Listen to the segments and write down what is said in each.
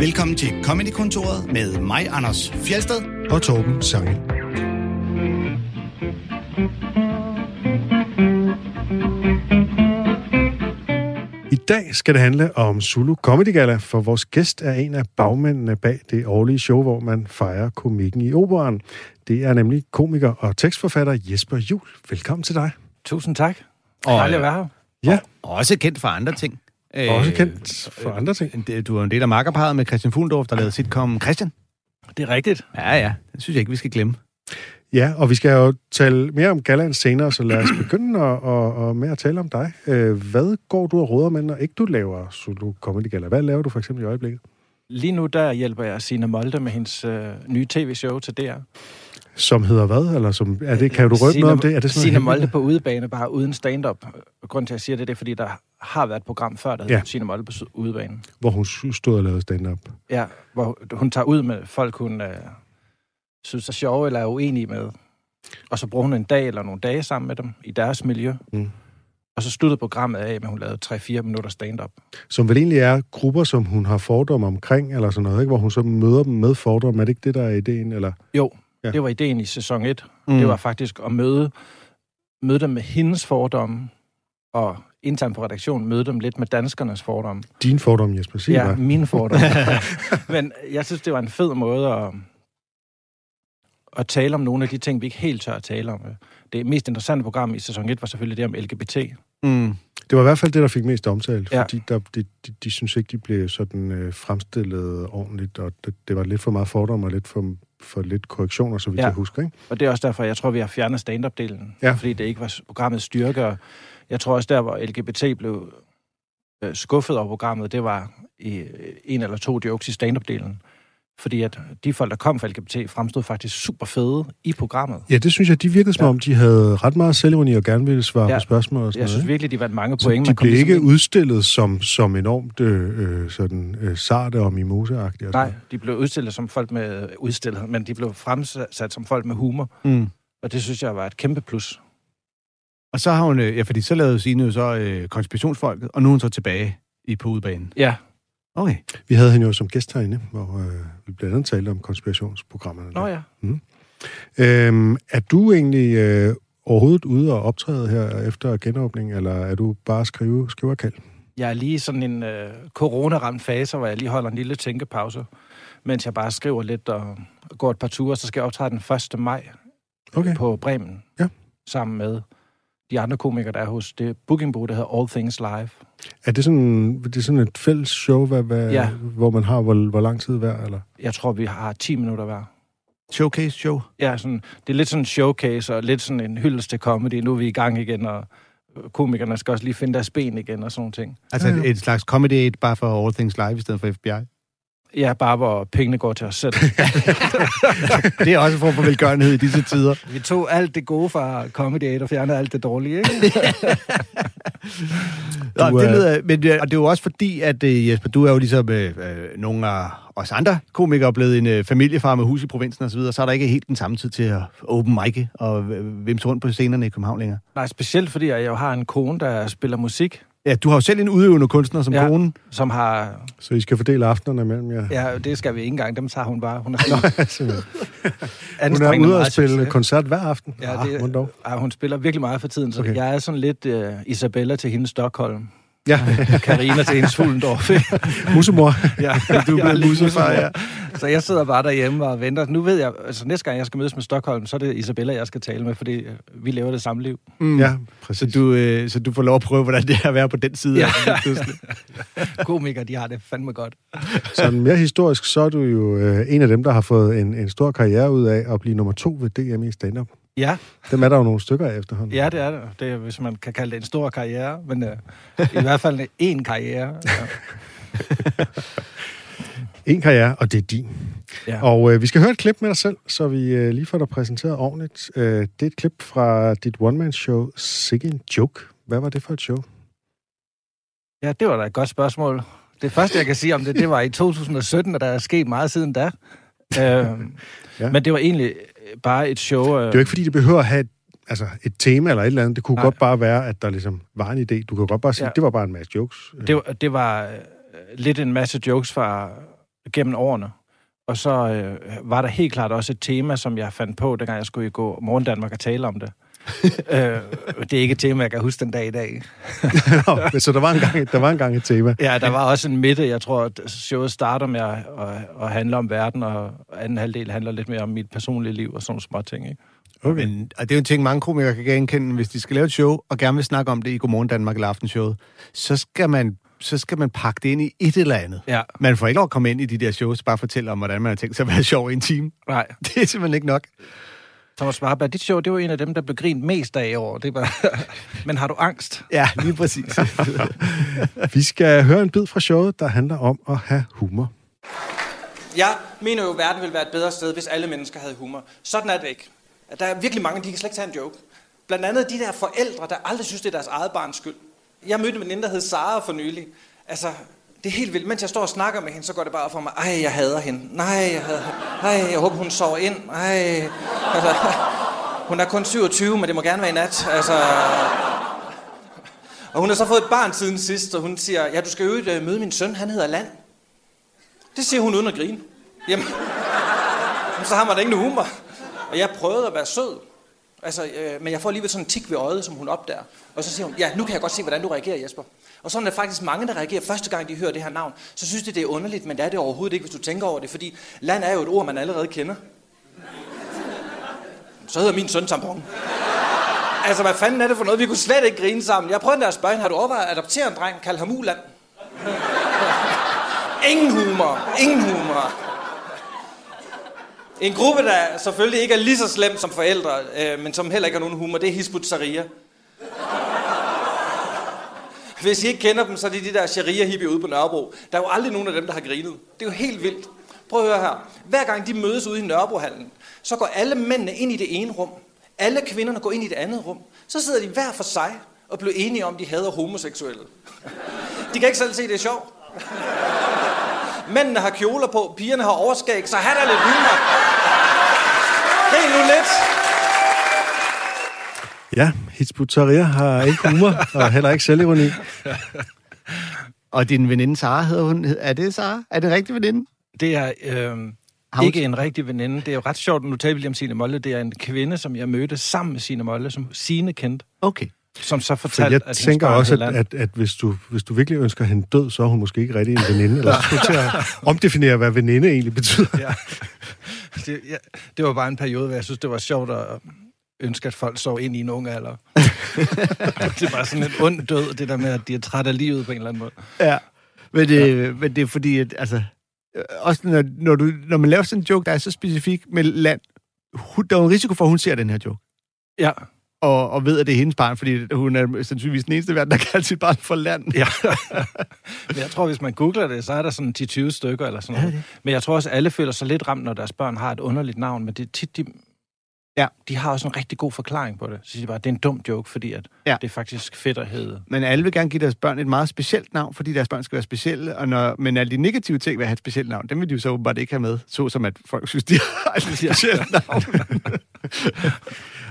Velkommen til Comedy-kontoret med mig, Anders Fjelsted. og Torben Sange. I dag skal det handle om Zulu Comedy Gala, for vores gæst er en af bagmændene bag det årlige show, hvor man fejrer komikken i operan. Det er nemlig komiker og tekstforfatter Jesper Jul. Velkommen til dig. Tusind tak. Og, Dejligt at være her. Ja, Også kendt for andre ting. Også kendt for andre ting. Øh, det- Du er en del af makkerparet med Christian Fuglendorf, der lavede sitcom Christian. Det er rigtigt. Ja, ja. Det synes jeg ikke, vi skal glemme. Ja, og vi skal jo tale mere om galaen senere, så lad os begynde at, at, at med at tale om dig. Øh, Hvad går du og råder med, når ikke du laver Zulu Comedy Gala? Hvad laver du for eksempel i øjeblikket? Lige nu der hjælper jeg Sina Molde med hendes øh, nye tv-show til DR. Som hedder hvad? Eller som, er det, kan du røbe Sina- noget om det? Er det sådan Sina Molde på udebane, bare uden stand-up. Grunden til, at jeg siger det, det er, fordi der har været et program før, der hedder Ja. Sina Molde på udebane. Hvor hun stod og lavede stand-up. Ja, hvor hun tager ud med folk, hun øh, synes er sjove eller er uenige med. Og så bruger hun en dag eller nogle dage sammen med dem i deres miljø. Mm. Og så sluttede programmet af, med at hun lavede 3-4 minutter stand-up. Som vel egentlig er grupper, som hun har fordomme omkring, eller sådan noget, ikke? hvor hun så møder dem med fordomme. Er det ikke det, der er ideen? Eller? Jo, Ja. det var ideen i sæson 1. Mm. Det var faktisk at møde, møde dem med hendes fordomme, og internt på redaktionen møde dem lidt med danskernes fordomme. Din fordom, Jesper, sig Ja, mine fordomme. Men jeg synes, det var en fed måde at, at tale om nogle af de ting, vi ikke helt tør at tale om. Det mest interessante program i sæson 1 var selvfølgelig det om LGBT. Mm. Det var i hvert fald det, der fik mest omtale, Ja. fordi der, de, de, de synes ikke, de blev sådan øh, fremstillet ordentligt, og det, det var lidt for meget fordom og lidt for, for lidt korrektioner, så vidt ja. Jeg husker. Ikke? Og det er også derfor, jeg tror, vi har fjernet stand-up-delen. Ja. Fordi det ikke var programmets styrke. Jeg tror også, der, hvor LGBT blev øh, skuffet over programmet, det var i øh, en eller to jokes i stand-up-delen. Fordi at de folk, der kom fra LGBT, fremstod faktisk super fede i programmet. Ja, det synes jeg, de virkede som Ja. om, de havde ret meget selvironi og gerne ville svare ja. På spørgsmål og sådan Jeg noget. synes ikke? virkelig, de vandt mange Så point. de Man kom blev ligesom ikke ind- udstillet som, som enormt øh, øh, sådan, øh, sarte og mimoseagtige. Nej, de blev udstillet som folk med udstillet, men de blev fremsat som folk med humor. Mm. Og det synes jeg var et kæmpe plus. Og så har hun, øh, ja, fordi så lavede Signe jo så øh, konspirationsfolket, og nu er hun så tilbage i på udebanen. Ja, Okay. Vi havde hende jo som gæst herinde, hvor øh, vi blandt andet talte om konspirationsprogrammerne. nå ja. Øhm, er du egentlig øh, overhovedet ude og optræde her efter genåbning, eller er du bare skrive, skriverkald? Jeg er lige i sådan en øh, corona-ramt fase, hvor jeg lige holder en lille tænkepause, mens jeg bare skriver lidt og går et par ture, så skal jeg optræde den 1. maj Okay. på Bremen. Ja. Sammen med de andre komikere, der er hos det bookingbureau, der hedder All Things Live. Er det sådan, det er sådan et fælles show, hvad, hvad, Ja. hvor man har hvor, hvor lang tid hver? Eller? Jeg tror, vi har 10 minutter hver. Showcase show. Ja, sådan, det er lidt sådan en showcase, og lidt sådan en hyldest til comedy. Nu er vi i gang igen, og komikerne skal også lige finde deres ben igen, og sådan ting. Altså Ja, ja. et, et slags comedy aid, bare for All Things Live i stedet for FBI. Ja, bare hvor pengene går til os selv. Det er også en form for velgørenhed i disse tider. vi tog alt det gode fra Comedy Aid og fjernede alt det dårlige, ikke? Nå, Du det er- lyder, men øh, og det er jo også fordi, at øh, Jesper, du er jo ligesom øh, øh, nogle af os andre komikere blevet en øh, familiefar med hus i provinsen og så videre, så er der ikke helt den samme tid til at open mic og øh, vimse rundt på scenerne i København længere. Nej, specielt fordi jeg jo har en kone, der spiller musik, Ja, du har jo selv en udøvende kunstner som Ja. kone. som har... Så I skal fordele aftenerne mellem jer? Ja, det skal vi ikke engang. Dem tager hun bare. Hun er Simpelthen. Hun er ude og spille koncert hver aften? Ja, ah, det, dog? ja, hun spiller virkelig meget for tiden, så okay. jeg er sådan lidt uh, Isabella til hendes Stockholm. Ja, Karina til hendes Fuglendorf. musemor. ja, Du er blevet musefar, ja. Så jeg sidder bare derhjemme og venter. Nu ved jeg, altså næste gang jeg skal mødes med Stockholm, så er det Isabella, jeg skal tale med, fordi øh, vi lever det samme liv. Mm. Ja, Så præcis. du, øh, så du får lov at prøve, hvordan det er at være på den side. Ja. Komikere, de har det fandme godt. Sådan mere historisk, så er du jo øh, en af dem, der har fået en, en stor karriere ud af at blive nummer to ved DM i stand-up. Ja, Dem er der jo nogle stykker af efterhånden. ja det er det. Det er, hvis man kan kalde det en stor karriere, men uh, i hvert fald en karriere. Ja. En karriere, og det er din. Ja. Og øh, vi skal høre et klip med dig selv, så vi øh, lige får dig præsenteret ordentligt. Øh, det er et klip fra dit one-man-show, Sikke en Joke. Hvad var det for et show? ja, det var da et godt spørgsmål. Det første, jeg kan sige om det, det var i 2017, og der er sket meget siden da. Ja. ja. Men det var egentlig bare et show... Det er jo ikke, fordi det behøver at have et, altså et tema eller et eller andet. Det kunne Nej. Godt bare være, at der ligesom var en idé. Du kan godt bare sige, ja. Det var bare en masse jokes. Det var, det var øh, lidt en masse jokes fra gennem årene. Og så øh, var der helt klart også et tema, som jeg fandt på, dengang jeg skulle gå Morgen Danmark og tale om det. øh, det er ikke et tema, jeg kan huske den dag i dag. Nå, så der var, engang, der var engang et tema. Ja, der var også en midte. Jeg tror, at showet starter med at, at, at handle om verden, og anden halvdel handler lidt mere om mit personlige liv og sådan nogle små ting. Ikke? Okay. Men, og det er jo en ting, mange komikere kan genkende. Hvis de skal lave et show, og gerne vil snakke om det i Godmorgen Danmark eller Aftenshowet, så skal man så skal man pakke det ind i et eller andet. Ja. Man får ikke lov at komme ind i de der shows, bare fortælle om, hvordan man har tænkt sig at være sjov i en time. Nej. Det er simpelthen ikke nok. Thomas Warberg, dit show, det var en af dem, der blev grint mest af i år. Det var... Men har du angst? Ja, lige præcis. Vi skal høre en bid fra showet, der handler om at have humor. Jeg mener jo, at verden ville være et bedre sted, hvis alle mennesker havde humor. Sådan er det ikke. Der er virkelig mange, de kan slet ikke tage en joke. Blandt andet de der forældre, der aldrig synes, det er deres eget barns skyld. Jeg mødte en veninde, der hed Sara for nylig. Altså, det er helt vildt. Mens jeg står og snakker med hende, så går det bare for mig. Ej, jeg hader hende. Nej, jeg hader hende. Ej, jeg håber, hun sover ind. Ej. Altså, hun er kun 27, men det må gerne være i nat. Altså, og hun har så fået et barn siden sidst, og hun siger, ja, du skal jo øh, møde min søn, han hedder Land. Det siger hun uden at grine. Jamen, så har man da ingen humor. Og jeg prøvede at være sød. Altså, øh, men jeg får alligevel sådan en tik ved øjet, som hun opdager. Og så siger hun, ja, nu kan jeg godt se, hvordan du reagerer, Jesper. Og sådan er der faktisk mange, der reagerer første gang, de hører det her navn. Så synes de, det er underligt, men det er det overhovedet ikke, hvis du tænker over det. Fordi land er jo et ord, man allerede kender. Så hedder min søn tampon. Altså, hvad fanden er det for noget? Vi kunne slet ikke grine sammen. Jeg prøvede at spørge hende, har du overvejet at adoptere en dreng, Kald ham Uland? Ingen humor. Ingen humor. En gruppe, der selvfølgelig ikke er lige så slem som forældre, øh, men som heller ikke har nogen humor, det er Hizbut Sharia. Hvis I ikke kender dem, så er det de der sharia-hippie ude på Nørrebro. Der er jo aldrig nogen af dem, der har grinet. Det er jo helt vildt. Prøv at høre her. Hver gang de mødes ude i Nørrebrohallen, så går alle mændene ind i det ene rum. Alle kvinderne går ind i det andet rum. Så sidder de hver for sig og bliver enige om, at de hader homoseksuelle. De kan ikke selv se, det er sjovt. Mændene har kjoler på, pigerne har overskæg, så har der lidt humor. Grin nu lidt. Ja, Hizbut Tahrir har ikke humor, og heller ikke selvironi. og din veninde Sara, hedder hun, er det Sara? Er det en rigtig veninde? Det er øh, ikke en rigtig veninde. Det er jo ret sjovt, nu taler vi lige om Signe Molle. Det er en kvinde, som jeg mødte sammen med Signe Molle, som Signe kendte. Okay. Som så For fortalte, jeg at tænker også, at, Land. at, at hvis, du, hvis du virkelig ønsker hende død, så er hun måske ikke rigtig en veninde. Eller så til at omdefinere, hvad veninde egentlig betyder. Ja. Det, ja, det var bare en periode, hvor jeg synes, det var sjovt at ønske, at folk sov ind i en ung alder. det var sådan en ond død, det der med, at de er træt af livet på en eller anden måde. Ja. Men det, ja. men det er fordi, at, altså, øh, også når, når, du, når man laver sådan en joke, der er så specifik med land, hun, der er jo en risiko for, at hun ser den her joke. Ja, Og, og ved, at det er hendes barn, fordi hun er sandsynligvis den eneste i verden, der kalder sit barn for land. ja. Men jeg tror, hvis man googler det, så er der sådan 10-20 stykker eller sådan noget. Men jeg tror også, at alle føler sig lidt ramt, når deres børn har et underligt navn, men det er tit, de, Ja. de har også en rigtig god forklaring på det. Så siger de bare, at det er en dum joke, fordi at Ja. det er faktisk fedt at hedde. Men alle vil gerne give deres børn et meget specielt navn, fordi deres børn skal være specielle, og når, men alle de negative ting vil have et specielt navn, dem vil de jo så åbenbart ikke have med, så som at folk synes, de har et specielt navn.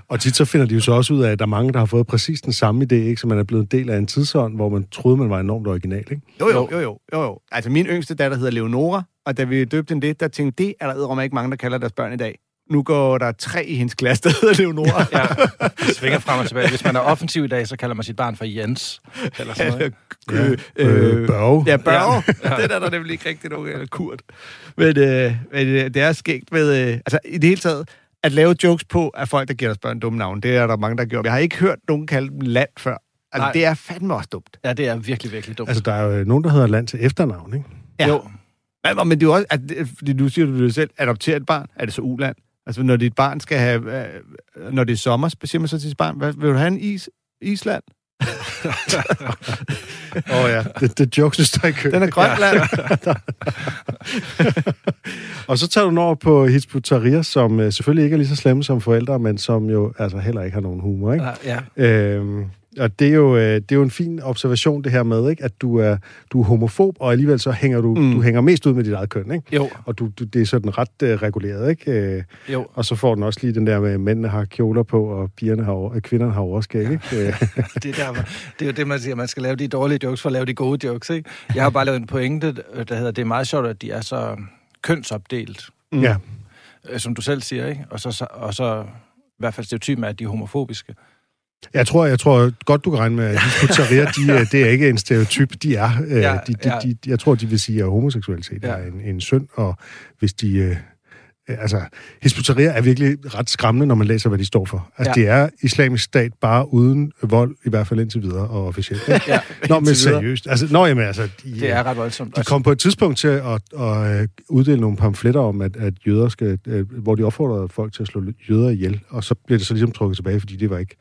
Og tit så finder de jo så også ud af, at der er mange, der har fået præcis den samme idé, ikke? så man er blevet en del af en tidsånd, hvor man troede, man var enormt original. Ikke? Jo, jo, jo, jo, jo, jo. Altså, min yngste datter hedder Leonora, og da vi døbte hende det, der tænkte det er der ikke mange, der kalder deres børn i dag. Nu går der tre i hendes klasse, der hedder Leonora. Ja, det svinger frem og tilbage. Hvis man er offensiv i dag, så kalder man sit barn for Jens. Eller sådan noget. øh, Øh, Børge. Ja, Børge. Ja. Det er der nemlig ikke rigtig nogen, eller Kurt. Men, øh, men øh, det er skægt med, øh, altså i det hele taget, at lave jokes på, at folk, der giver deres børn dumme navne, det er der mange, der gør. Jeg har ikke hørt nogen kalde dem land før. Altså, Nej. det er fandme også dumt. Ja, det er virkelig, virkelig dumt. Altså, der er jo nogen, der hedder land til efternavn, ikke? Ja. Jo, Men, men det er jo også, at, fordi nu siger du det selv, adoptere et barn, er det så uland? Altså, når dit barn skal have, øh, når det er sommer, siger man så til sit barn, hvad, vil du have en is, Island? Åh oh, ja, det, det jokes står i kø. Den er Grønland. Og så tager du den over på Hizbut Tahrir, som øh, selvfølgelig ikke er lige så slemme som forældre, men som jo altså heller ikke har nogen humor, ikke? ja. ja. Øhm, Og det er, jo, øh, det er jo en fin observation, det her med, ikke? at du er, du er homofob, og alligevel så hænger du, mm. du hænger mest ud med dit eget køn. Ikke? Jo. Og du, du, det er sådan ret uh, reguleret. Ikke? Øh, Jo. og så får den også lige den der med, at mændene har kjoler på, og pigerne har, over- øh, kvinderne har overskæg. Ikke? Øh, det, er der, det er jo det, man siger, man skal lave de dårlige jokes for at lave de gode jokes, ikke? Jeg har bare lavet en pointe, der hedder, det er meget sjovt, at de er så kønsopdelt, mm. Ja, øh, som du selv siger, ikke? Og så, så- og så i hvert fald stereotypen er, at de er homofobiske. Jeg tror, jeg tror godt, du kan regne med, at Hizb ut-Tahrir, de, øh, det er ikke en stereotyp, de er. Øh, Ja, de, de, ja. de, jeg tror, de vil sige, at homoseksualitet Ja. er en, en synd, og hvis de... Øh, altså, Hizb er virkelig ret skræmmende, når man læser, hvad de står for. Altså, Ja. det er islamisk stat, bare uden vold, i hvert fald indtil videre, og officielt. Ja, Nå, men seriøst. Altså, nå, jamen, altså, de, Det er ret voldsomt. De kom på et tidspunkt til at, at, uddele nogle pamfletter om, at, at jøder skal, hvor de opfordrede folk til at slå jøder ihjel, og så blev det så ligesom trukket tilbage, fordi det var ikke...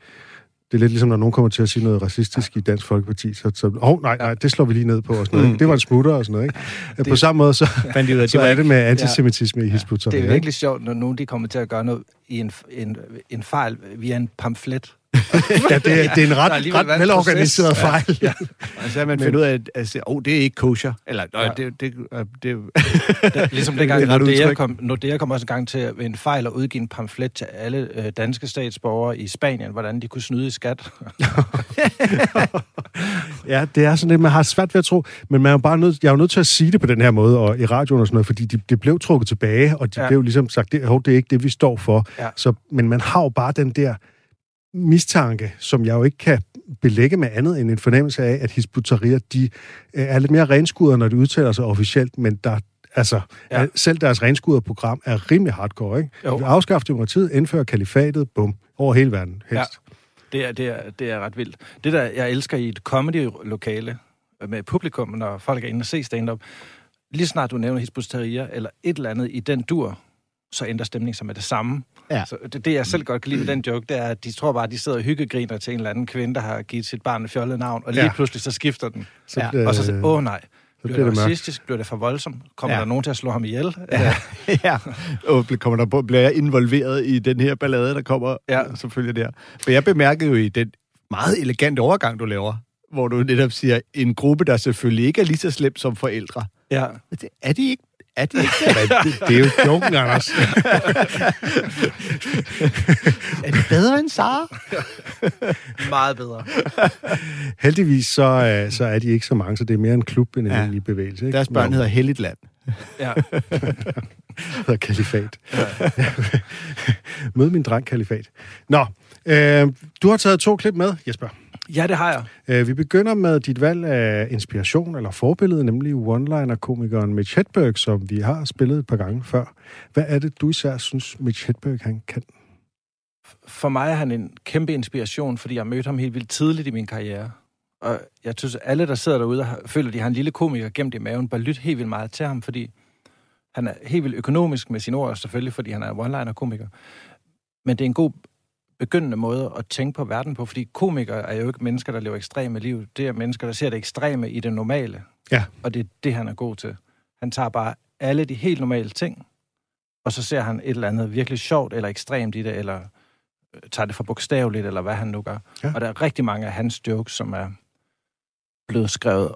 Det er lidt ligesom, når nogen kommer til at sige noget racistisk i Dansk Folkeparti, så, så oh, nej, nej, det slår vi lige ned på, og sådan noget. Mm. Det var en smutter og sådan noget, ikke? På samme måde, så, Fandt de ud af, så det var er ikke... det med antisemitisme i Hizb det er virkelig sjovt, når nogen de kommer til at gøre noget i en, en, en fejl via en pamflet. Ja, det, er- det er en ret, alligevel ret velorganiseret proces. fejl. Ja. Og så har man fundet ud af, at altså, oh, det er ikke kosher. Eller, ja. Ja. det, det, det, det, Det, ligesom dengang Det er Nordea kom, Nordea kom også en gang til ved en fejl at udgive en pamflet til alle øh, danske statsborgere i Spanien, hvordan de kunne snyde i skat. Ja, det er sådan lidt, man har svært ved at tro, men man er jo bare nødt, jeg er jo nødt til at sige det på den her måde, og i radioen og sådan noget, fordi de, det blev trukket tilbage, og de ja. Blev ligesom sagt, det, hov, det er ikke det, vi står for. Ja. Så, men man har jo bare den der mistanke, som jeg jo ikke kan belægge med andet end en fornemmelse af, at Hizb de øh, er lidt mere renskudere, når de udtaler sig officielt, men der Altså, ja. Ja. selv deres renskuderprogram er rimelig hardcore, ikke? Jo. De vil afskaffe demokratiet, indføre kalifatet, bum, over hele verden, helst. Det er, det, er, det er ret vildt. Det, der jeg elsker i et comedy-lokale med publikum, når folk er inde og se stand-up, lige snart du nævner Hizb ut-Tahrir eller et eller andet i den dur, så ændrer stemningen sig med det samme. Ja. Så det, det, jeg selv godt kan lide ved den joke, det er, at de tror bare, at de sidder og hyggegriner til en eller anden kvinde, der har givet sit barn et fjollet navn, og lige Ja. pludselig så skifter den. Så, Ja. bliver- Og så åh nej, bliver bliver det det racistisk, bliver det for voldsomt, kommer Ja. der nogen til at slå ham ihjel? ja. ja. Og kommer der, bliver jeg involveret i den her ballade, der kommer ja. Selvfølgelig der. For jeg bemærkede jo i den meget elegante overgang, du laver, hvor du netop siger, en gruppe, der selvfølgelig ikke er lige så slem som forældre. Ja. Det- Er de ikke? Er de ikke det? Det, det er jo joken, Anders. Er de bedre end Sara? Meget bedre. Heldigvis så, øh, så er de ikke så mange, så det er mere en klub end en Ja. egentlig bevægelse. Ikke? Deres børn hedder Helligt Land. Ja. hedder kalifat. Mød min dreng kalifat. Nå, øh, du har taget to klip med, Jesper. Ja, det har jeg. Øh, vi begynder med dit valg af inspiration eller forbillede, nemlig one-liner-komikeren Mitch Hedberg, som vi har spillet et par gange før. Hvad er det, du især synes, Mitch Hedberg han kan? For mig er han en kæmpe inspiration, fordi jeg mødte ham helt vildt tidligt i min karriere. Og jeg synes, at alle, der sidder derude og føler, at de har en lille komiker gemt i maven, bør lytte helt vildt meget til ham, fordi han er helt vildt økonomisk med sine ord, selvfølgelig, fordi han er one-liner-komiker. Men det er en god begyndende måde at tænke på verden på, fordi komikere er jo ikke mennesker, der lever ekstreme liv. Det er mennesker, der ser det ekstreme i det normale. Ja. Og det er det, han er god til. Han tager bare alle de helt normale ting, og så ser han et eller andet virkelig sjovt eller ekstremt i det, eller øh, tager det for bogstaveligt, eller hvad han nu gør. Ja. Og der er rigtig mange af hans jokes, som er blevet skrevet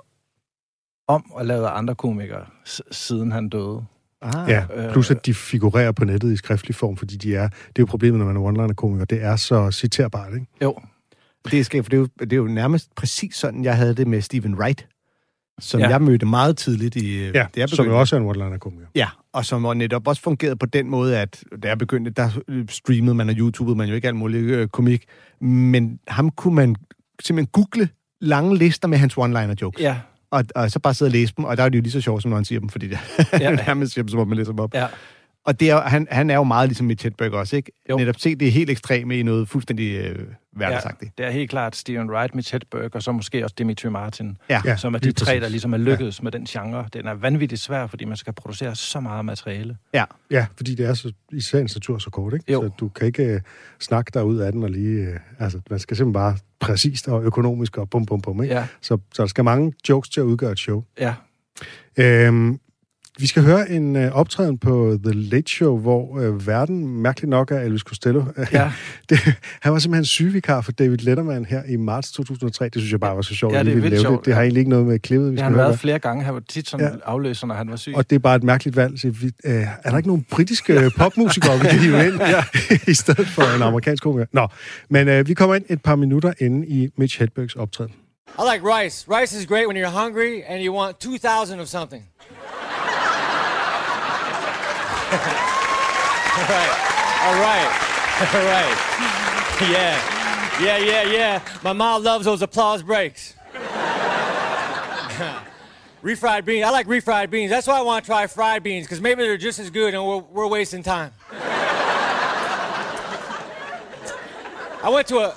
om og lavet af andre komikere, siden han døde. Ah. Ja, øh, plus at de figurerer på nettet i skriftlig form, fordi de er, det er jo problemet, når man er one-liner-komiker, det er så citerbart, ikke? Jo, Det er, skægt, for det, er jo, det er jo nærmest præcis sådan, jeg havde det med Stephen Wright, som ja. Ja. jeg mødte meget tidligt i... Ja, da jeg som jo også er en one-liner-komiker. Ja, og som netop også fungerede på den måde, at da jeg begyndte, der streamede man og YouTubede man jo ikke alt muligt øh, komik, men ham kunne man simpelthen google lange lister med hans one-liner jokes, ja, og, og så bare sidde og læse dem, og der er det jo lige så sjovt, som når han siger dem, fordi det Ja. ja. nærmest siger dem, som om man læser dem op. ja. Og det er, han, han er jo meget ligesom Mitch Hedberg også, ikke? Jo. Netop se det helt ekstreme i noget fuldstændig øh, hverdagsagtigt. det er helt klart Steven Wright, Mitch Hedberg, og så måske også Dimitri Martin, Ja. Ja, som er de tre, der ligesom er lykkedes ja. med den genre. Den er vanvittigt svær, fordi man skal producere så meget materiale. ja. Ja, fordi det er så, i sagens natur så kort, ikke? Jo. Så du kan ikke uh, snakke dig ud af den og lige... Uh, altså, man skal simpelthen bare præcist og økonomisk og bum, bum, bum, ikke? Ja, Så, så der skal mange jokes til at udgøre et show. ja. Øhm, vi skal høre en uh, optræden på The Late Show, hvor uh, verden mærkeligt nok er Elvis Costello. Ja. det, han var simpelthen sygevikar for David Letterman her i marts 2003. Det synes jeg bare var så sjovt. Ja, at det er vildt sjovt, Det, det har egentlig ikke noget med klippet, vi Det skal har han været flere gange. Han var tit sådan Ja. afløser, når han var syg. Og det er bare et mærkeligt valg. Så vi, øh, er der ikke nogen britiske øh, popmusikere, vi kan hive ind ja. i stedet for en amerikansk komiker? Nå, men øh, vi kommer ind et par minutter inde i Mitch Hedbergs optræden. I like rice. Rice is great when you're hungry and you want 2,000 of something. All right. All right. All right. Yeah. Yeah, yeah, yeah. My mom loves those applause breaks. refried beans. I like refried beans. That's why I want to try fried beans because maybe they're just as good and we're, we're wasting time. I went to a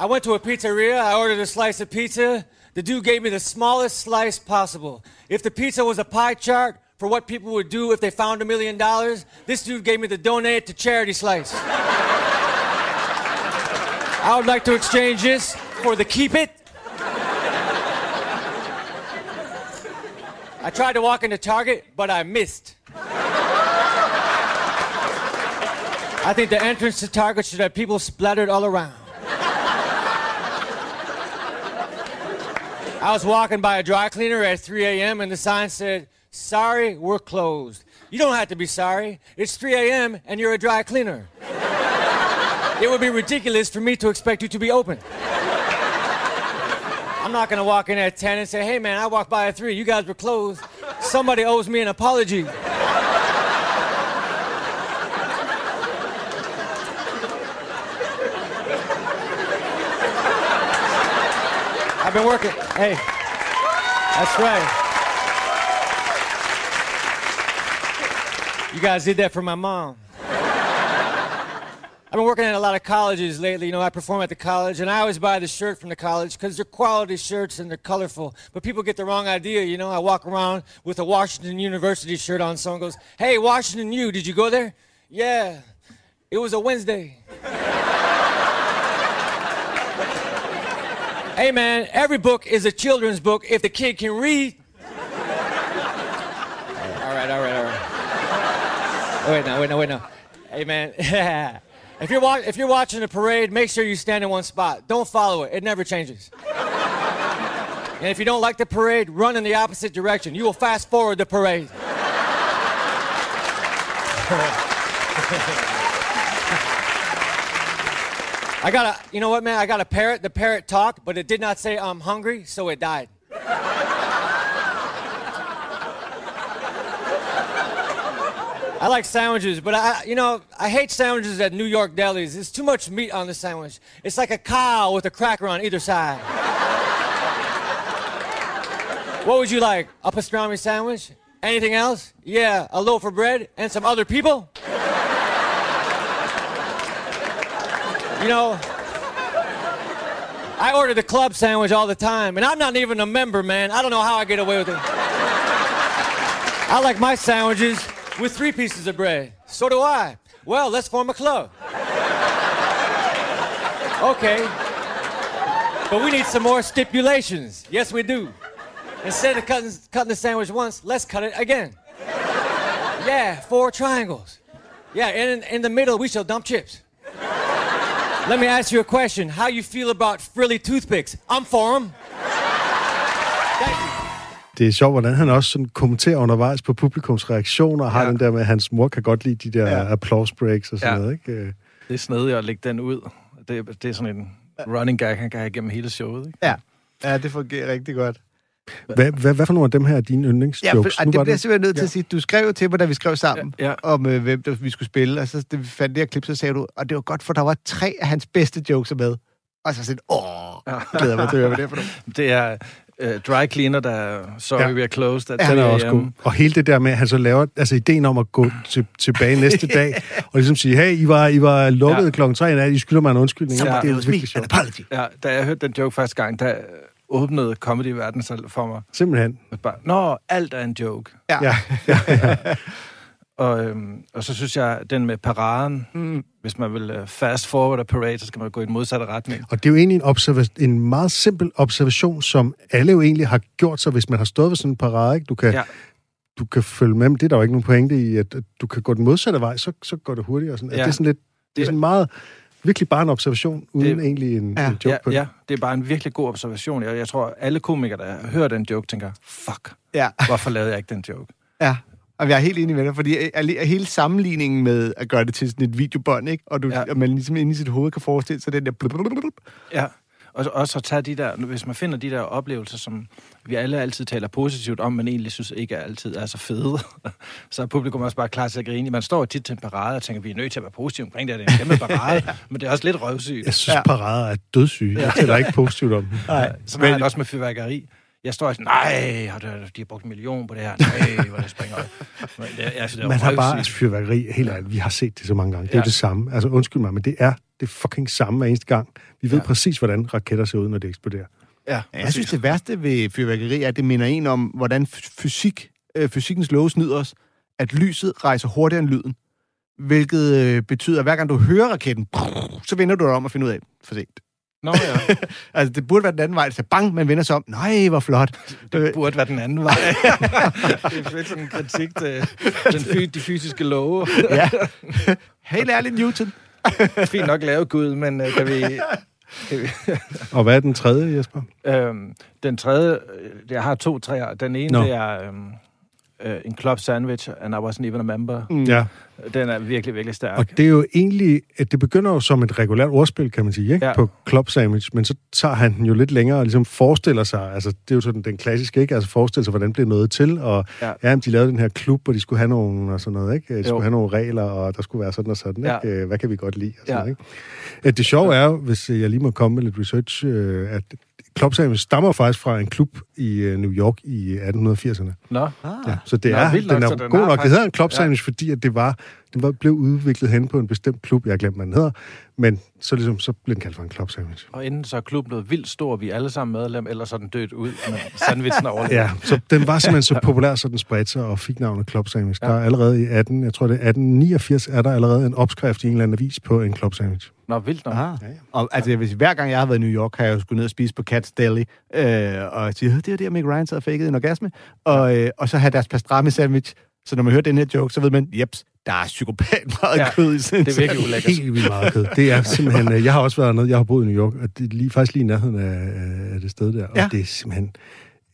I went to a pizzeria. I ordered a slice of pizza. The dude gave me the smallest slice possible. If the pizza was a pie chart for what people would do if they found a million dollars, this dude gave me the donate to charity slice. I would like to exchange this for the keep it. I tried to walk into Target, but I missed. I think the entrance to Target should have people splattered all around. I was walking by a dry cleaner at 3 a.m. and the sign said, Sorry, we're closed. You don't have to be sorry. It's 3 a.m. and you're a dry cleaner. it would be ridiculous for me to expect you to be open. I'm not going to walk in at 10 and say, Hey man, I walked by at 3. You guys were closed. Somebody owes me an apology. I've been working. Hey, that's right. You guys did that for my mom. I've been working at a lot of colleges lately. You know, I perform at the college, and I always buy the shirt from the college because they're quality shirts and they're colorful. But people get the wrong idea. You know, I walk around with a Washington University shirt on. Someone goes, "Hey, Washington U, did you go there?" Yeah, it was a Wednesday. Hey man, every book is a children's book if the kid can read. all right, all right, all right. Wait, no, wait, no, wait, no. Hey man, if you're wa- if you're watching a parade, make sure you stand in one spot. Don't follow it; it never changes. and if you don't like the parade, run in the opposite direction. You will fast forward the parade. I got a, you know what, man? I got a parrot. The parrot talked, but it did not say I'm hungry, so it died. I like sandwiches, but I, you know, I hate sandwiches at New York delis. There's too much meat on the sandwich. It's like a cow with a cracker on either side. what would you like? A pastrami sandwich? Anything else? Yeah, a loaf of bread and some other people? You know, I order the club sandwich all the time, and I'm not even a member, man. I don't know how I get away with it. I like my sandwiches with three pieces of bread. So do I. Well, let's form a club. Okay. But we need some more stipulations. Yes, we do. Instead of cutting, cutting the sandwich once, let's cut it again. Yeah, four triangles. Yeah, and in, in the middle, we shall dump chips. Let me ask you a question. How you feel about frilly toothpicks? I'm for them. Det er sjovt, hvordan han også sådan kommenterer undervejs på publikums reaktioner, og har Ja. den der med, at hans mor kan godt lide de der ja. applause breaks og sådan Ja. noget, ikke? Øh, Det er snedigt at lægge den ud. Det, det er sådan en running gag, han kan have gennem hele showet. Ikke? Ja. ja, det fungerer rigtig godt. Hvad, hvad, hvad for nogle af dem her er dine Ja, yndlingsjokes? for, Nu det bliver jeg simpelthen nødt til at sige. Du skrev jo til mig, da vi skrev sammen, Ja, ja. om øh, hvem der, vi skulle spille, og så det, vi fandt det her klip, så sagde du, og det var godt, for der var tre af hans bedste jokes med. Og så sådan, åh, ja. glæder mig til at høre, hvad det er for nogle. Det er uh, dry cleaner, der sorry, Ja. ja. we are closed at Den 3 er også god. Og hele det der med, at han så laver, altså ideen om at gå til, tilbage næste dag, og ligesom sige, hey, I var, I var lukket ja. Ja. klokken tre i nat, I skylder mig en undskyldning. Ja. det er jo virkelig sjovt. Ja, da jeg hørte den joke første gang, der åbnede comedy-verdenen sig for mig. Simpelthen. Bare, Nå, alt er en joke. Ja. Ja. Og, øhm, og så synes jeg, den med paraden, mm. hvis man vil uh, fast forward af parade, så skal man gå i den modsatte retning. Og det er jo egentlig en, observa- en meget simpel observation, som alle jo egentlig har gjort sig, hvis man har stået ved sådan en parade. Ikke? Du kan Ja. du kan følge med, men det er der jo ikke nogen pointe i, at, at du kan gå den modsatte vej, så, så går det hurtigere. Sådan. Ja. Ja. Det er sådan lidt, det er sådan meget, virkelig bare en observation, uden Det- egentlig en, Ja. en joke Ja, på det. ja, det er bare en virkelig god observation. Jeg, jeg tror, alle komikere, der hører den joke, tænker, fuck, Ja. hvorfor lavede jeg ikke den joke? Ja, og jeg er helt enig med dig, fordi alle- hele sammenligningen med at gøre det til sådan et videobånd, ikke? og du, ja. Og man ligesom inde i sit hoved kan forestille sig den der... blablabla. Ja, og så- også at tage de der, hvis man finder de der oplevelser, som vi alle altid taler positivt om, men egentlig synes ikke altid er så fede, så er publikum også bare klar til at grine. Man står tit til en parade og tænker, vi er nødt til at være positive omkring det, det er en kæmpe parade, men det er også lidt røvsygt. Jeg synes, Ja. parader er dødssyge. Jeg taler ikke positivt om dem. Nej, Så man har det også med fyrværkeri. Jeg står og sådan, nej, har de, de har brugt en million på det her. Nej, hvor det springer. Men det, synes, det er Man har bare, altså fyrværkeri, helt ærligt, vi har set det så mange gange. Det er Ja. jo det samme. Altså undskyld mig, men det er det fucking samme hver eneste gang. Vi ved Ja. præcis, hvordan raketter ser ud, når det eksploderer. Ja, Ja, jeg synes, det værste ved fyrværkeri er, at det minder en om, hvordan fysik, øh, fysikkens love snyder os, at lyset rejser hurtigere end lyden. Hvilket øh, betyder, at hver gang du hører raketten, så vender du dig om og finder ud af, for sent. Nå ja, Altså, det burde være den anden vej. Så bang, man vender sig om. Nej, hvor flot. det burde være den anden vej. det er fedt sådan en kritik til den fy, de fysiske love. ja. Helt ærligt, Newton. Fint nok lavet Gud, men uh, kan vi... Kan vi Og hvad er den tredje, Jesper? øhm, den tredje, øh, jeg har to træer. Den ene, Nå. det er øhm, øh, en club sandwich, and I wasn't even a member. Mm. Ja. Den er virkelig, virkelig stærk. Og det er jo egentlig, at det begynder jo som et regulært ordspil, kan man sige, ikke? Ja. På Club Sandwich, men så tager han den jo lidt længere og ligesom forestiller sig, altså det er jo sådan den klassiske, ikke? Altså forestille sig, hvordan blev noget til, og Ja. ja, jamen, de lavede den her klub, hvor de skulle have nogle og sådan noget, ikke? De Jo. skulle have nogle regler, og der skulle være sådan og sådan, Ja. ikke? Øh, Hvad kan vi godt lide? Og sådan, Ja. ikke? Øh, Det sjove er jo, hvis jeg lige må komme med lidt research, øh, at Sandwich stammer faktisk fra en klub i øh, New York i 1880'erne. Nå, Ah. Ja, så det Nå, er, vildt nok, den er den god nok. Det hedder en club Ja. fordi at det var, den var, blev udviklet hen på en bestemt klub. Jeg har glemt, hvad den hedder. Men så, ligesom, så blev den kaldt for en club sandwich. og inden så er klubben blevet vildt stor, vi er alle sammen medlem, ellers er den dødt ud, men sandwichen er overlevet. Ja, så den var simpelthen så populær, så den spredte sig og fik navnet club sandwich. Ja. Der er allerede i 18, jeg tror det er 1889, er der allerede en opskrift i en eller anden avis på en club sandwich. Nå, vildt nok. Aha. Og altså, sige, hver gang jeg har været i New York, har jeg jo skulle ned og spise på Cat's Deli, øh, og sige, "Øh, det er der, Mick Ryan sad og fakede en orgasme, og, øh, og så have deres pastrami sandwich. Så når man hører den her joke, så ved man, jeps, der er psykopat meget Ja, kød i sådan det er virkelig ulækkert. Helt vildt meget kød. Det er simpelthen, øh, jeg har også været nede, jeg har boet i New York, og det er lige, faktisk lige i nærheden af, af det sted der, og Ja. det er simpelthen,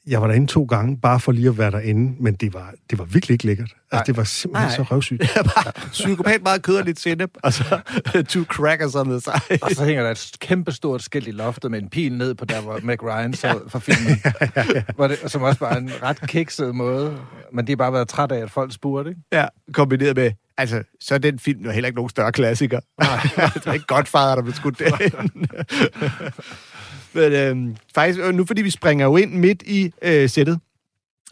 jeg var derinde to gange, bare for lige at være derinde, men det var, det var virkelig ikke lækkert. Altså, Nej. det var simpelthen Nej. så røvsygt. Det bare psykopat meget kød og lidt sennep, og så two crackers on the side. Og så hænger der et kæmpe stort skilt i loftet med en pil ned på der, hvor Meg Ryan sad for filmen. Hvor det, som også var en ret kikset måde. Men de har bare været træt af, at folk spurgte, ikke? Ja, kombineret med, altså, så er den film jo heller ikke nogen større klassiker. Nej. det er ikke godt fader, der blev skudt derinde. Men øhm, faktisk, øh, nu fordi vi springer jo ind midt i øh, sættet,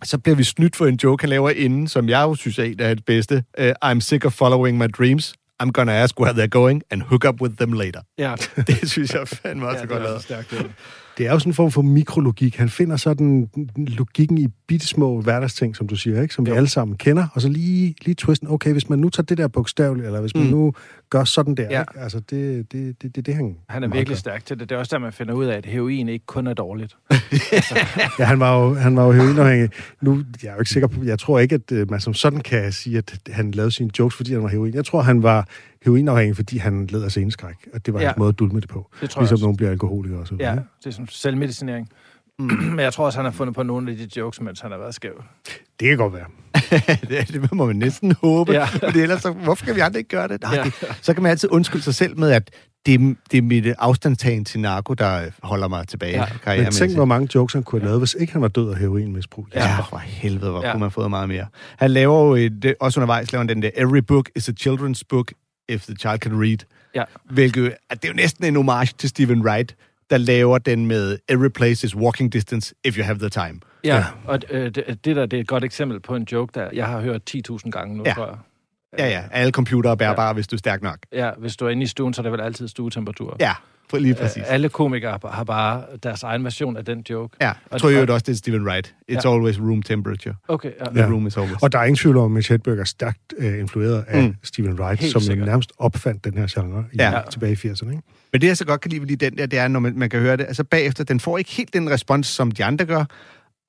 så bliver vi snydt for en joke, han laver inden, som jeg jo synes er en af det bedste. Uh, I'm sick of following my dreams. I'm gonna ask where they're going and hook up with them later. Ja, Det synes jeg fandme også ja godt er lavet. stærkt. Det. Det er jo sådan en form for mikrologik. Han finder sådan logikken i bittesmå hverdagsting, som du siger, ikke? som vi Jo. alle sammen kender, og så lige, lige twisten, okay, hvis man nu tager det der bogstaveligt, eller hvis man Mm. nu gør sådan der, Ja. ikke? altså det, det, det, det, det han Han er virkelig gør. stærk til det. Det er også der, man finder ud af, at heroin ikke kun er dårligt. Ja, han var jo, han var jo heroinafhængig. Nu, jeg er jo ikke sikker på, jeg tror ikke, at øh, man som sådan kan sige, at han lavede sine jokes, fordi han var heroin. Jeg tror, han var heroinafhængig, fordi han led af sceneskræk, og det var Ja. hans måde at dulme det på. Det tror jeg Ligesom også. nogen bliver alkoholikere og så videre. Ja, det er sådan selvmedicinering. Mm. Men jeg tror også, han har fundet på nogle af de jokes, mens han har været skæv. Det kan godt være. det, det må man næsten håbe. Ja. Ja. Fordi ellers, så, hvorfor kan vi andre ikke gøre det? Nej, Ja. ja. det? Så kan man altid undskylde sig selv med, at det, det er mit afstandtagen til narko, der holder mig tilbage. Ja. Ja. Men tænk, hvor mange jokes han kunne have lavet, hvis ikke han var død af heroinmisbrug. Ja, for helvede, hvor Ja. ja. kunne man have fået meget mere. Han laver jo et, også undervejs laver han den der, Every book is a children's book, if the child can read. Ja. Hvilket, at det er jo næsten en homage til Stephen Wright, der laver den med Every place is walking distance, if you have the time. Ja, Ja. og øh, det, det der det er et godt eksempel på en joke, der jeg har hørt 10.000 gange nu, Ja. tror jeg. Ja, ja, alle computere er bærbare, ja. hvis du er stærk nok. Ja, hvis du er inde i stuen, så er det vel altid stuetemperatur. Ja, for lige præcis. Alle komikere har- bare deres egen version af den joke. Ja, jeg tror det- jo også, det er Stephen Wright. It's Ja. always room temperature. Okay, ja. The Ja. room is always... Og der er ingen tvivl om, at Mitch Hedberg er stærkt øh, influeret af Mm. Stephen Wright, Helt som sikkert. nærmest opfandt den her genre i, Ja. tilbage i 80'erne. Ikke? Men det, jeg så godt kan lide ved lige den der, det er, når man, man kan høre det, altså bagefter, den får ikke helt den respons, som de andre gør,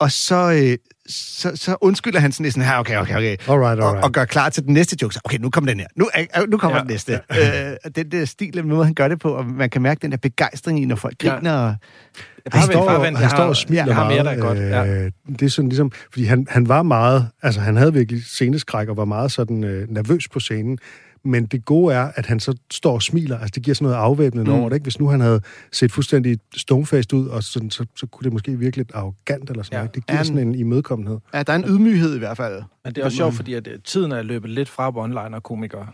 og så, øh, så, så undskylder han sådan sådan her, okay, okay, okay. Alright, alright. Og, og gør klar til den næste joke. Så, okay, nu kommer den her. Nu, øh, nu kommer Ja, den næste. Ja. Øh, den der stil, den måde, han gør det på, og man kan mærke den der begejstring i, når folk Ja. griner. Og, Jeg Han vel står, han jeg står har- og smiler jeg har mere, der meget. er godt. Ja. Øh, det er sådan ligesom, fordi han, han var meget, altså han havde virkelig sceneskræk og var meget sådan øh, nervøs på scenen. Men det gode er, at han så står og smiler. Altså, det giver sådan noget afvæbnende mm. over det, ikke? Hvis nu han havde set fuldstændig stonefaced ud, og sådan, så, så kunne det måske virke lidt arrogant eller sådan Ja. noget. Det giver Han- sådan en imødekommenhed. ja, der er en ydmyghed i hvert fald. Men det er også sjovt, fordi at, øh, tiden er løbet lidt fra one-liner-komikere.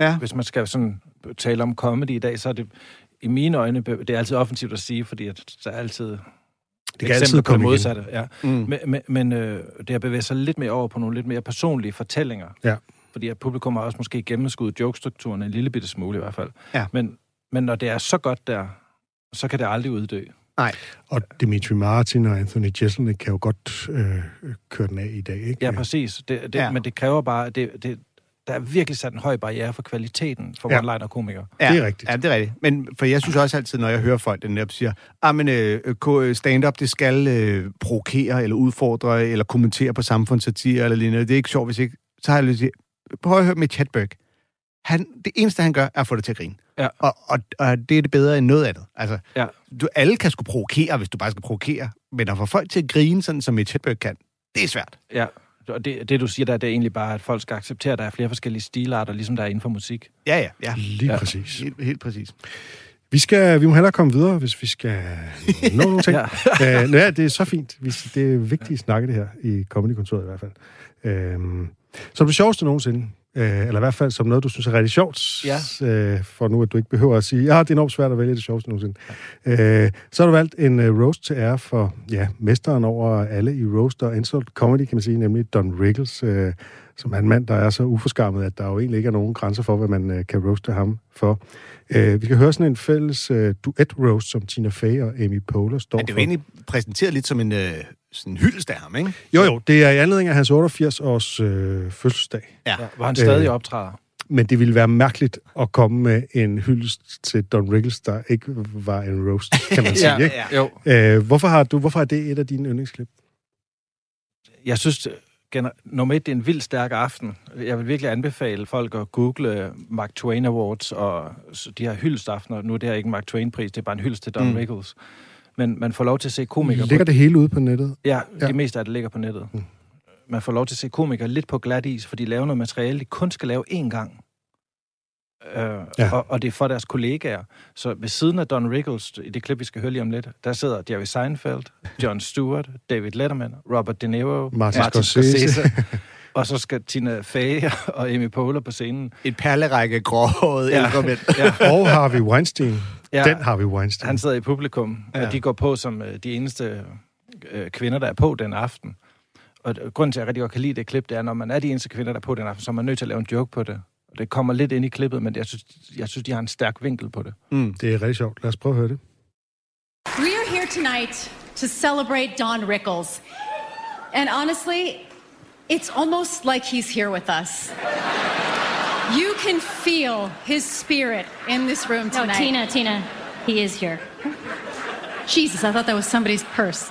Ja. Hvis man skal sådan tale om comedy i dag, så er det i mine øjne, det er altid offensivt at sige, fordi at der er altid Det kan altid på det komme igen. modsatte. Ja. Mm. Men, men, men øh, det har bevæget sig lidt mere over på nogle lidt mere personlige fortællinger. Ja. Fordi at publikum har også måske gennemskuddet jokestrukturen en lille bitte smule i hvert fald. Ja. Men, men når det er så godt der, så kan det aldrig uddø. Og Dimitri Martin og Anthony Jeselnik kan jo godt øh, køre den af i dag, ikke? Ja, præcis. Det, det, Ja. Men det kræver bare, det, det, der er virkelig sat en høj barriere for kvaliteten for Ja. ja. one-liner-komikere. Ja, Det er rigtigt. Ja, det er rigtigt. Men for jeg synes også altid, når jeg hører folk, den der siger, ah, men øh, ko- stand-up, det skal øh, provokere, eller udfordre, eller kommentere på samfundssatire, eller lignende. Det er ikke sjovt, hvis ikke... Så har jeg lyst til at sige, prøv at høre med Chadberg. Han, det eneste, han gør, er at få det til at grine. Ja. Og, og, og det er det bedre end noget andet. Altså, Ja. du, alle kan sgu provokere, hvis du bare skal provokere. Men at få folk til at grine, sådan som et Chadberg kan, det er svært. Ja, og det, det du siger der, det er egentlig bare, at folk skal acceptere, at der er flere forskellige stilarter, ligesom der er inden for musik. Ja, ja, ja. Lige Ja. præcis. Helt, helt præcis. Vi, skal, vi må hellere komme videre, hvis vi skal nå nogle ting. ja. Øh, nå ja, det er så fint. Vi, det er vigtigt at snakke det her i Comedy-kontoret i hvert fald. Øh, som det sjoveste nogensinde, øh, eller i hvert fald som noget, du synes er rigtig sjovt, Ja. øh, for nu at du ikke behøver at sige, ja, det er enormt svært at vælge det sjovste nogensinde. Øh, så har du valgt en uh, roast til ære for ja, mesteren over alle i roast og insult comedy, kan man sige, nemlig Don Rickles, øh, som er en mand, der er så uforskammet, at der jo egentlig ikke er nogen grænser for, hvad man øh, kan roaste ham for. Øh, vi kan høre sådan en fælles øh, duet-roast, som Tina Fey og Amy Poehler står Men det er for. jo egentlig præsenteret lidt som en øh, sådan hyldest af ham, ikke? Jo, jo, det er i anledning af hans 88-års øh, fødselsdag. Ja. Ja, hvor han stadig Øh. optræder. Men det ville være mærkeligt at komme med en hyldest til Don Rickles, der ikke var en roast, kan man sige. Ja, ikke? Jo, Øh, hvorfor, har du, hvorfor er det et af dine yndlingsklip? jeg synes, gener- nummer et, det er en vild stærk aften. Jeg vil virkelig anbefale folk at google Mark Twain Awards og de her hyldestaftener. Nu er det her ikke en Mark Twain-pris, det er bare en hyldest til Don mm. Rickles. Men man får lov til at se komikere... Ligger det hele ude på nettet? Ja, Ja. det meste af det ligger på nettet. Mm. Man får lov til at se komikere lidt på glat is, for de laver noget materiale, de kun skal lave én gang. Øh, Ja. og, og det er for deres kollegaer. Så ved siden af Don Rickles, i det klip, vi skal høre lige om lidt, der sidder Jerry Seinfeld, Jon Stewart, David Letterman, Robert De Niro, Martin Scorsese. og så skal Tina Fey og Amy Poehler på scenen. Et perlerække gråhårede ja. Ældre mænd. Ja, Og Harvey Weinstein. ja, Den Harvey Weinstein. han sidder i publikum, Ja. og de går på som øh, de eneste øh, kvinder, der er på den aften. Og grunden til, at jeg rigtig godt kan lide det klip, det er, når man er de eneste kvinder, der er på den aften, så er man nødt til at lave en joke på det. Og det kommer lidt ind i klippet, men jeg synes, jeg synes de har en stærk vinkel på det. Mm. Det er rigtig sjovt. Lad os prøve at høre det. We are here tonight to celebrate Don Rickles. And honestly, it's almost like he's here with us. You can feel his spirit in this room No, tonight. Tina, Tina, he is here. Jesus, I thought that was somebody's purse.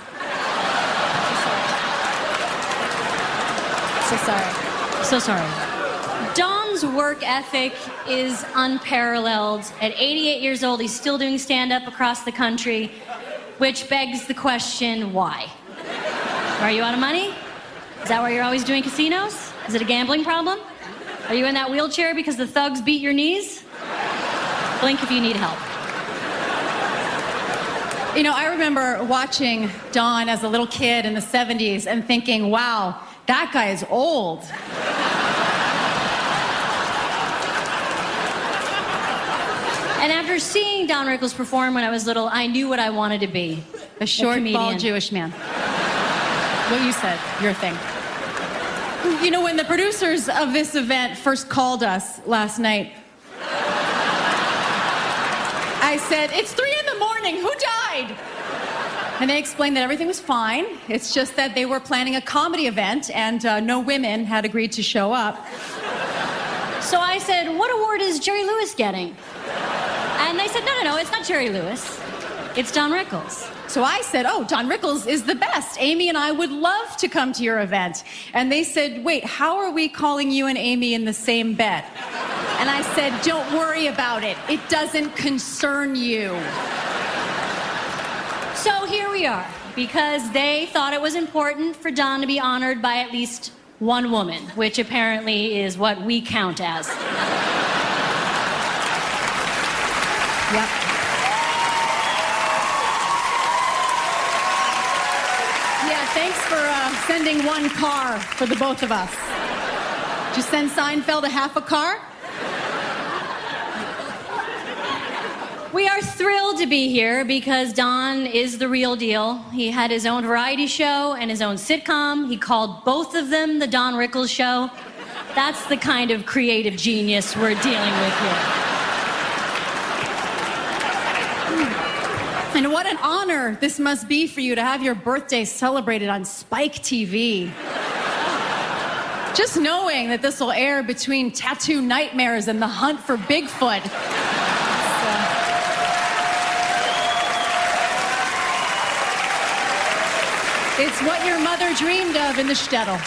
So sorry. So sorry. Don's work ethic is unparalleled. At 88 years old, he's still doing stand up across the country, which begs the question why? Are you out of money? Is that why you're always doing casinos? Is it a gambling problem? Are you in that wheelchair because the thugs beat your knees? Blink if you need help. You know, I remember watching Don as a little kid in the 70s and thinking, wow, that guy is old. And after seeing Don Rickles perform when I was little, I knew what I wanted to be. A short, comedian. bald Jewish man. What you said, your thing. You know, when the producers of this event first called us last night, I said, It's three in the morning, who died? And they explained that everything was fine. It's just that they were planning a comedy event and uh, no women had agreed to show up. So I said, What award is Jerry Lewis getting? And they said, No, no, no, it's not Jerry Lewis. It's Don Rickles. So I said, Oh, Don Rickles is the best. Amy and I would love to come to your event. And they said, Wait, how are we calling you and Amy in the same bed? And I said, Don't worry about it. It doesn't concern you. So here we are, because they thought it was important for Don to be honored by at least one woman, which apparently is what we count as. Yep. Yeah, thanks for uh, sending one car for the both of us. Did you send Seinfeld a half a car? We are thrilled to be here because Don is the real deal. He had his own variety show and his own sitcom. He called both of them the Don Rickles Show. That's the kind of creative genius we're dealing with here. And what an honor this must be for you to have your birthday celebrated on Spike TV. Just knowing that this will air between Tattoo Nightmares and The Hunt for Bigfoot. It's, uh, It's what your mother dreamed of in the shtetl.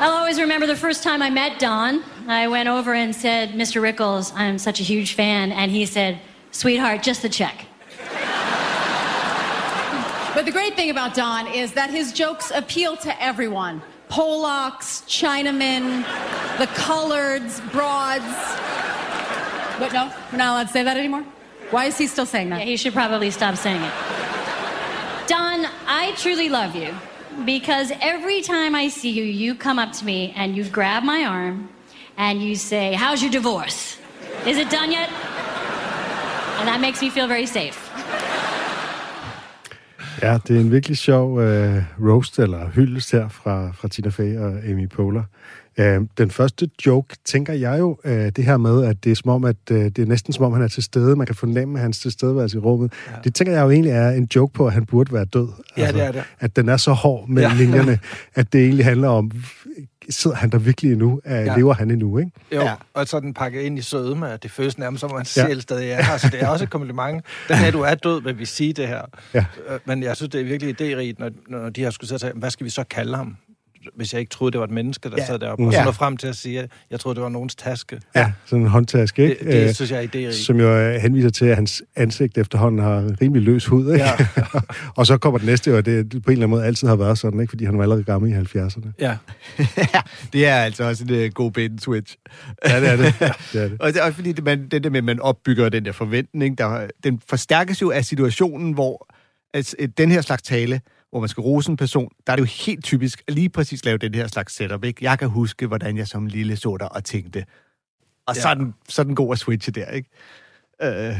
I'll always remember the first time I met Don. I went over and said, Mr. Rickles, I'm such a huge fan. And he said, Sweetheart, just the check. But the great thing about Don is that his jokes appeal to everyone. Polacks, Chinamen, the coloreds, broads. But no? We're not allowed to say that anymore? Why is he still saying Yeah, that? he should probably stop saying it. Don, I truly love you because every time I see you, you come up to me and you grab my arm and you say, How's your divorce? Is it done yet? And that makes me feel very safe. Ja, det er en virkelig sjov øh, roast eller hyldest her fra, fra Tina Fey og Amy Poehler. Øh, den første joke, tænker jeg jo, øh, det her med, at det er som om, at øh, det er næsten som om, han er til stede. Man kan fornemme hans tilstedeværelse i rummet. Ja. Det tænker jeg jo egentlig er en joke på, at han burde være død. Altså, Ja, det er det. At den er så hård med ja. Ja. linjerne, at det egentlig handler om, sidder han der virkelig endnu? Øh, Ja. Lever han endnu, ikke? Jo, Ja. og så er den pakket ind i sødme, at det føles nærmest som, om man Ja. selv stadig er her. Så det er også et kompliment. Den her, du er død, vil vi sige det her. Ja. Øh, Men jeg synes, det er virkelig idérigt, når, når de har skulle og sige, hvad skal vi så kalde ham? Hvis jeg ikke troede, det var et menneske, der Ja. ja. sad deroppe. Og Ja. så nå frem til at sige, at jeg troede, det var nogens taske. Ja, sådan en håndtaske, Det, ikke? det Øh, synes jeg er idérigt. som jo øh, henviser til, at hans ansigt efterhånden har rimelig løs hud, ikke? Ja. og så kommer det næste, og det på en eller anden måde altid har været sådan, ikke? Fordi han var allerede gammel i 70'erne. Ja. ja, det er altså også en uh, god bait switch. Ja, det er det. det, er det. Og det er også fordi, det, man, det der med, at man opbygger den der forventning, der, den forstærkes jo af situationen, hvor altså, den her slags tale, hvor man skal rose en person, der er det jo helt typisk at lige præcis lave den her slags setup. Ikke? Jeg kan huske, hvordan jeg som lille så dig og tænkte. Og ja. så, er den, så er den god at switche der, ikke? Øh,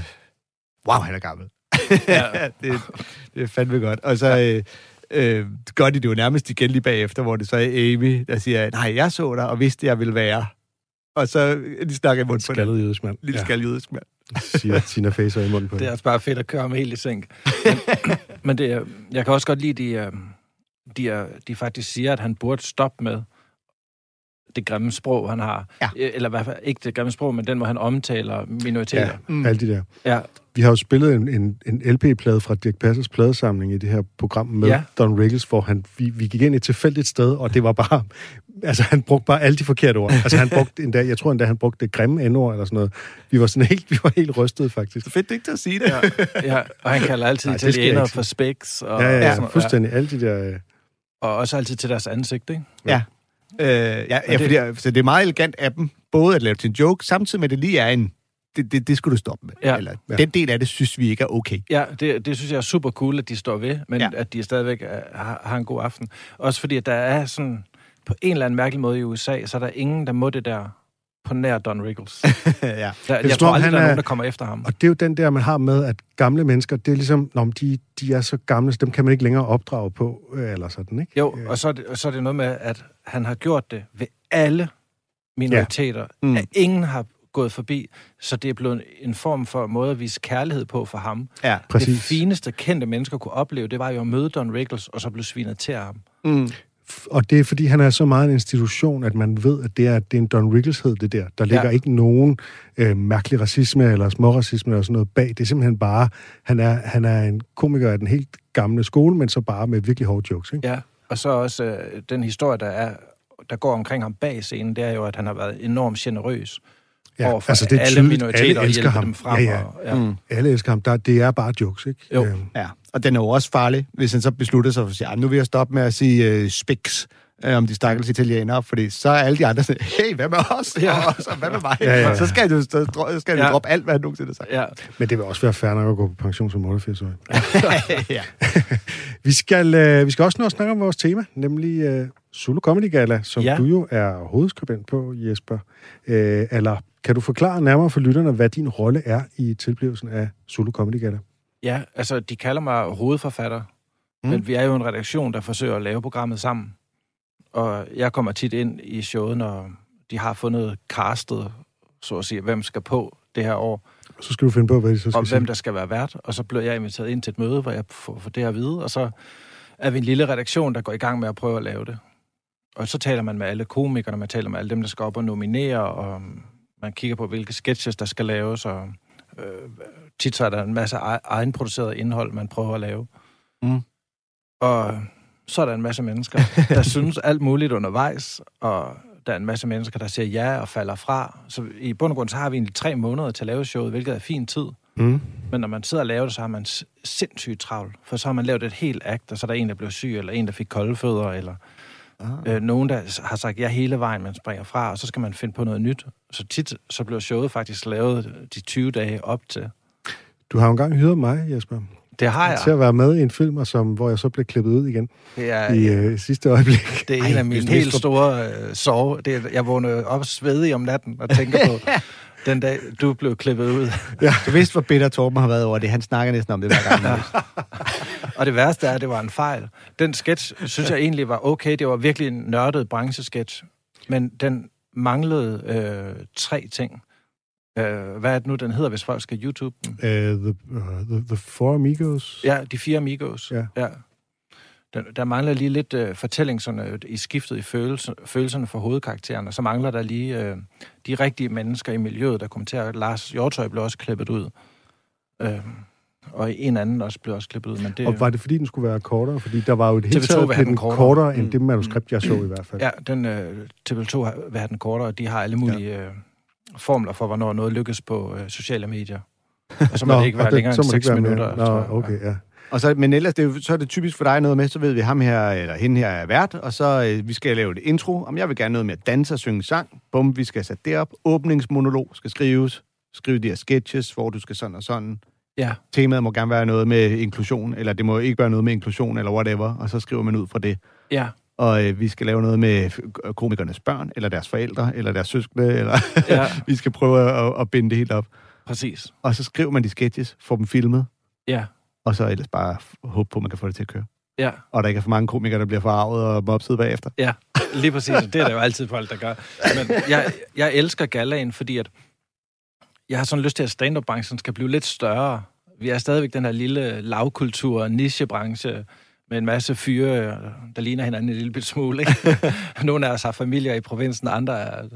wow, han er gammel. Ja. det, det er fandme godt. Og så øh, øh, gør de det jo nærmest igen lige bagefter, hvor det så er Amy, der siger, nej, jeg så dig og vidste, jeg ville være. Og så øh, de snakker i munden på det. Skaldet jødisk mand. Lille Ja, skal jødisk mand. Siger Tina Facer i munden på Det er altså bare fedt at køre ham helt i sænk. Men, men det, jeg kan også godt lide, de, øh, de, de faktisk siger, at han burde stoppe med det grimme sprog, han har. Ja. Øh, Eller i hvert fald ikke det grimme sprog, men den, hvor han omtaler minoriteter. Ja, Mm. alle de der. Ja, Vi har jo spillet en, en, en LP-plade fra Dirk Passers pladesamling i det her program med ja. Ja. Don Rickles, hvor han, vi, vi gik ind et tilfældigt sted, og det var bare... Altså, han brugte bare alle de forkerte ord. Altså, han brugte endda, jeg tror endda, han brugte det grimme endord eller sådan noget. Vi var sådan helt, vi var helt rystede, faktisk. Så fedt ikke til at sige det. ja, ja, og han kalder altid det italienere for specs. Og, Ja, ja, og, ja, sådan- fuldstændig. Alle de der... øh, og også altid til deres ansigt, ikke? Ja. Øh, ja, ja det- fordi, så det er meget elegant af dem, både at lave til en joke, samtidig med, at det lige er en, det, det, det skulle du stoppe med. Ja. Eller, Ja. Den del af det synes vi ikke er okay. Ja, det, det synes jeg er super cool, at de står ved, men Ja. at de stadigvæk har, har en god aften. Også fordi, at der er sådan, på en eller anden mærkelig måde i USA, så er der ingen, der må det der på nær Don Rickles. Ja. jeg, jeg om, tror aldrig, han der er nogen, der kommer efter ham. Og det er jo den der, man har med, at gamle mennesker, det er ligesom, når de, de er så gamle, så dem kan man ikke længere opdrage på, øh, eller sådan, ikke? Jo, og så er, det, og så er det noget med, at han har gjort det ved alle minoriteter. Ja. Mm. At ingen har gået forbi, så det er blevet en form for måde at vise kærlighed på for ham. ja. Præcis. Det fineste kendte mennesker kunne opleve, det var jo at møde Don Rickles, og så blive svinet til ham. Mm. Og det er, fordi han er så meget en institution, at man ved, at det er, det er en Don Rickles-hed, det der. Der ligger Ja. ikke nogen øh, mærkelig racisme eller småracisme eller sådan noget bag. Det er simpelthen bare, han er, han er en komiker af den helt gamle skole, men så bare med virkelig hårde jokes, ikke? Ja, og så også øh, den historie, der, er, der går omkring ham bag scenen, det er jo, at han har været enormt generøs Ja, overfor altså, det er alle tydeligt. minoriteter Alle og elsker ham. dem frem. Ja, ja. Og, ja. Mm. Alle elsker ham. Der, det er bare jokes, ikke? Jo. Øhm, Ja, og den er jo også farlig, hvis han så beslutter sig for at sige, "Ah, nu vil jeg stoppe med at sige øh, spiks øh, om de stakkels italienere, fordi så er alle de andre sådan, hey, hvad med os? Ja. Og så, hvad med mig? Ja, ja, ja. Så skal du, så dro- skal du Ja. droppe alt, hvad han nogensinde har sagt. ja. Men det vil også være fair nok at gå på pension som 88 år. ja. Vi skal, øh, vi skal også nå at snakke om vores tema, nemlig øh, Zulu Comedy Gala, som. Ja. du jo er hovedskribent på, Jesper. Øh, eller kan du forklare nærmere for lytterne, hvad din rolle er i tilblivelsen af Zulu Comedy Gala? ja, altså, de kalder mig hovedforfatter, mm. men vi er jo en redaktion, der forsøger at lave programmet sammen. Og jeg kommer tit ind i showet, når de har fundet castet, så at sige, hvem skal på det her år, Så skal du finde på, hvad de så skal og hvem der skal være vært. Og så bliver jeg inviteret ind til et møde, hvor jeg får, får det at vide, og så er vi en lille redaktion, der går i gang med at prøve at lave det. Og så taler man med alle komikerne, man taler med alle dem, der skal op og nominere, og man kigger på, hvilke sketches, der skal laves, og øh, tit så er der en masse ej- egenproduceret indhold, man prøver at lave. Mm. Og så er der en masse mennesker, der synes alt muligt undervejs, og der er en masse mennesker, der siger ja og falder fra. Så i bund og grund, så har vi egentlig tre måneder til at lave showet, hvilket er fin tid. Mm. Men når man sidder og laver det, så har man sindssygt travlt. For så har man lavet et helt akt, og så er der en, der blev syg, eller en, der fik kolde fødder, eller Ah. øh, nogen, der har sagt ja hele vejen, man springer fra, og så skal man finde på noget nyt. Så tit så bliver showet faktisk lavet de 20 dage op til. Du har jo engang hyret mig, Jesper, Det har til jeg. at være med i en film, og som, hvor jeg så blev klippet ud igen Det er, i øh, sidste øjeblik. det er Ej, en af mine helt store øh, sove. Det er, jeg vågner op svedig om natten og tænker på den dag, du blev klippet ud. Du vidste, hvor bitter Torben har været over det. Han snakker næsten om det hver gang. Og det værste er, at det var en fejl. Den sketch, synes jeg egentlig var okay. Det var virkelig en nørdet branchesketch. Men den manglede øh, tre ting. Øh, hvad er det nu, den hedder, hvis folk skal YouTube den? Uh, the, uh, the, the Four Amigos. Ja, De Fire Amigos. Ja. ja. Der, der mangler lige lidt øh, fortælling sådan, øh, i skiftet i følelse, følelserne for hovedkaraktererne. Så mangler der lige øh, de rigtige mennesker i miljøet, der kommenterer. Lars Hjortøj blev også klippet ud. Øh, og en anden også blev også klippet ud. Men det, Og var det fordi, den skulle være kortere? Fordi der var jo et helt TV2 taget den den kortere, kortere. end Mm. det manuskript, jeg så i hvert fald. Ja, den øh, TV2 har- vil have den kortere, og de har alle mulige øh, formler for, hvornår noget lykkes på øh, sociale medier. Og så må det ikke være længere så end må det 6 ikke være mere. minutter. Nå, tror jeg. okay, ja. Og så, men ellers, det er, jo- så er det typisk for dig noget med, så ved vi ham her, eller hende her er vært, og så øh, vi skal lave et intro. Om jeg vil gerne noget med at danse og synge sang. Bum, vi skal sætte det op. Åbningsmonolog skal skrives. Skrive de her sketches, hvor du skal sådan og sådan. Ja, Temaet må gerne være noget med inklusion, eller det må ikke være noget med inklusion, eller whatever, og så skriver man ud fra det. ja, Og øh, vi skal lave noget med f- komikernes børn, eller deres forældre, eller deres søskende, eller ja, vi skal prøve at, at binde det helt op. præcis. Og så skriver man de sketches, får dem filmet, Ja, og så ellers bare håbe på, at man kan få det til at køre. ja, Og der ikke er for mange komikere, der bliver forarvet og mopset bagefter. ja, lige præcis. Det er der jo altid folk, der gør. Men jeg, jeg elsker galaen, fordi at jeg har sådan lyst til, at stand-up-branchen skal blive lidt større. Vi er stadigvæk den her lille lavkultur, nichebranche, med en masse fyre, der ligner hinanden en lille smule. Ikke? Nogle af os har familier i provinsen, andre er...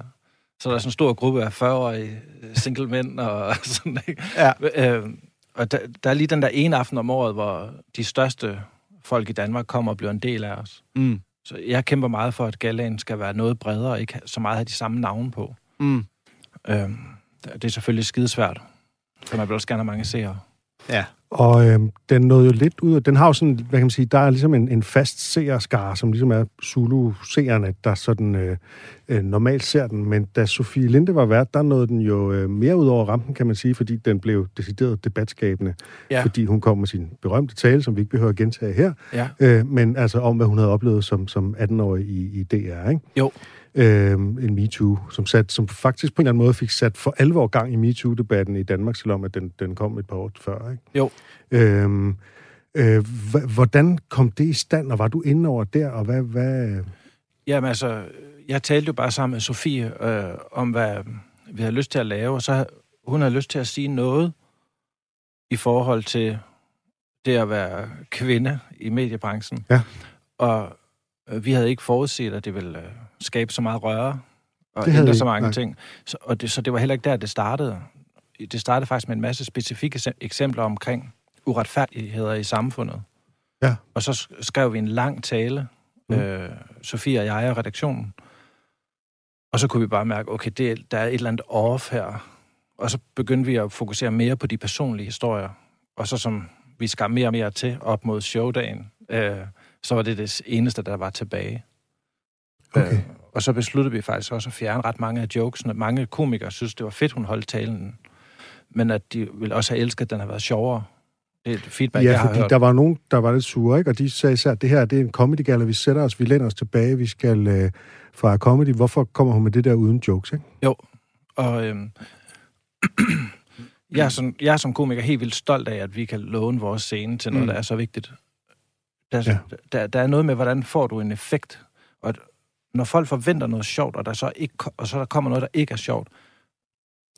Så der er sådan en stor gruppe af 40-årige single mænd og sådan, ikke? Ja. Øh, og der, der er lige den der ene aften om året, hvor de største folk i Danmark kommer og bliver en del af os. Mm. Så jeg kæmper meget for, at galaen skal være noget bredere, ikke så meget have de samme navne på. Mm. Øhm, det er selvfølgelig skidesvært, for man vil også gerne have mange seere. Ja. Og øhm, den nåede jo lidt ud af... Den har jo sådan, hvad kan man sige, der er ligesom en, en fast seerskare, som ligesom er Zulu-seerne, der sådan øh, øh, normalt ser den. Men da Sofie Linde var vært, der nåede den jo øh, mere ud over rampen, kan man sige, fordi den blev decideret debatskabende. Ja. Fordi hun kom med sin berømte tale, som vi ikke behøver at gentage her. Ja. Øh, men altså om, hvad hun havde oplevet som, som 18-årig i, i DR, ikke? Jo. Øh, en MeToo, som, sat, som faktisk på en eller anden måde fik sat for alvor gang i MeToo-debatten i Danmark, selvom at den, den kom et par år før. Ikke? Jo. Øhm, øh, h- hvordan kom det i stand, og var du inde over der, og hvad... hvad Jamen altså, jeg talte jo bare sammen med Sofie øh, om, hvad vi havde lyst til at lave, og så hun havde lyst til at sige noget i forhold til det at være kvinde i mediebranchen. Ja. Og øh, vi havde ikke forudset, at det ville øh, skabe så meget røre og Det ændre så mange nej. ting. Så, og det, så det var heller ikke der, det startede. Det startede faktisk med en masse specifikke eksem- eksempler omkring uretfærdigheder i samfundet. Ja. Og så sk- skrev vi en lang tale, mm. øh, Sofie og jeg og redaktionen. Og så kunne vi bare mærke, okay, det, der er et eller andet off her. Og så begyndte vi at fokusere mere på de personlige historier. Og så som vi skar mere og mere til op mod showdagen, øh, så var det det eneste, der var tilbage. Okay. Øh, og så besluttede vi faktisk også at fjerne ret mange af jokesene. Mange komikere synes, det var fedt, hun holdt talen. Men at de ville også have elsket, at den har været sjovere. Det er et feedback, jeg Ja, har fordi hørt. der var nogen, der var lidt sure, ikke? Og de sagde især, at det her det er en comedy gala, vi sætter os, vi læner os tilbage, vi skal øh, fra comedy. Hvorfor kommer hun med det der uden jokes, ikke? Og øhm, jeg, er som, jeg er som komiker helt vildt stolt af, at vi kan låne vores scene til noget, Mm. der er så vigtigt. Der, Ja. der, der er noget med, hvordan får du en effekt. Og når folk forventer noget sjovt, og, der så ikke, og så der kommer noget, der ikke er sjovt,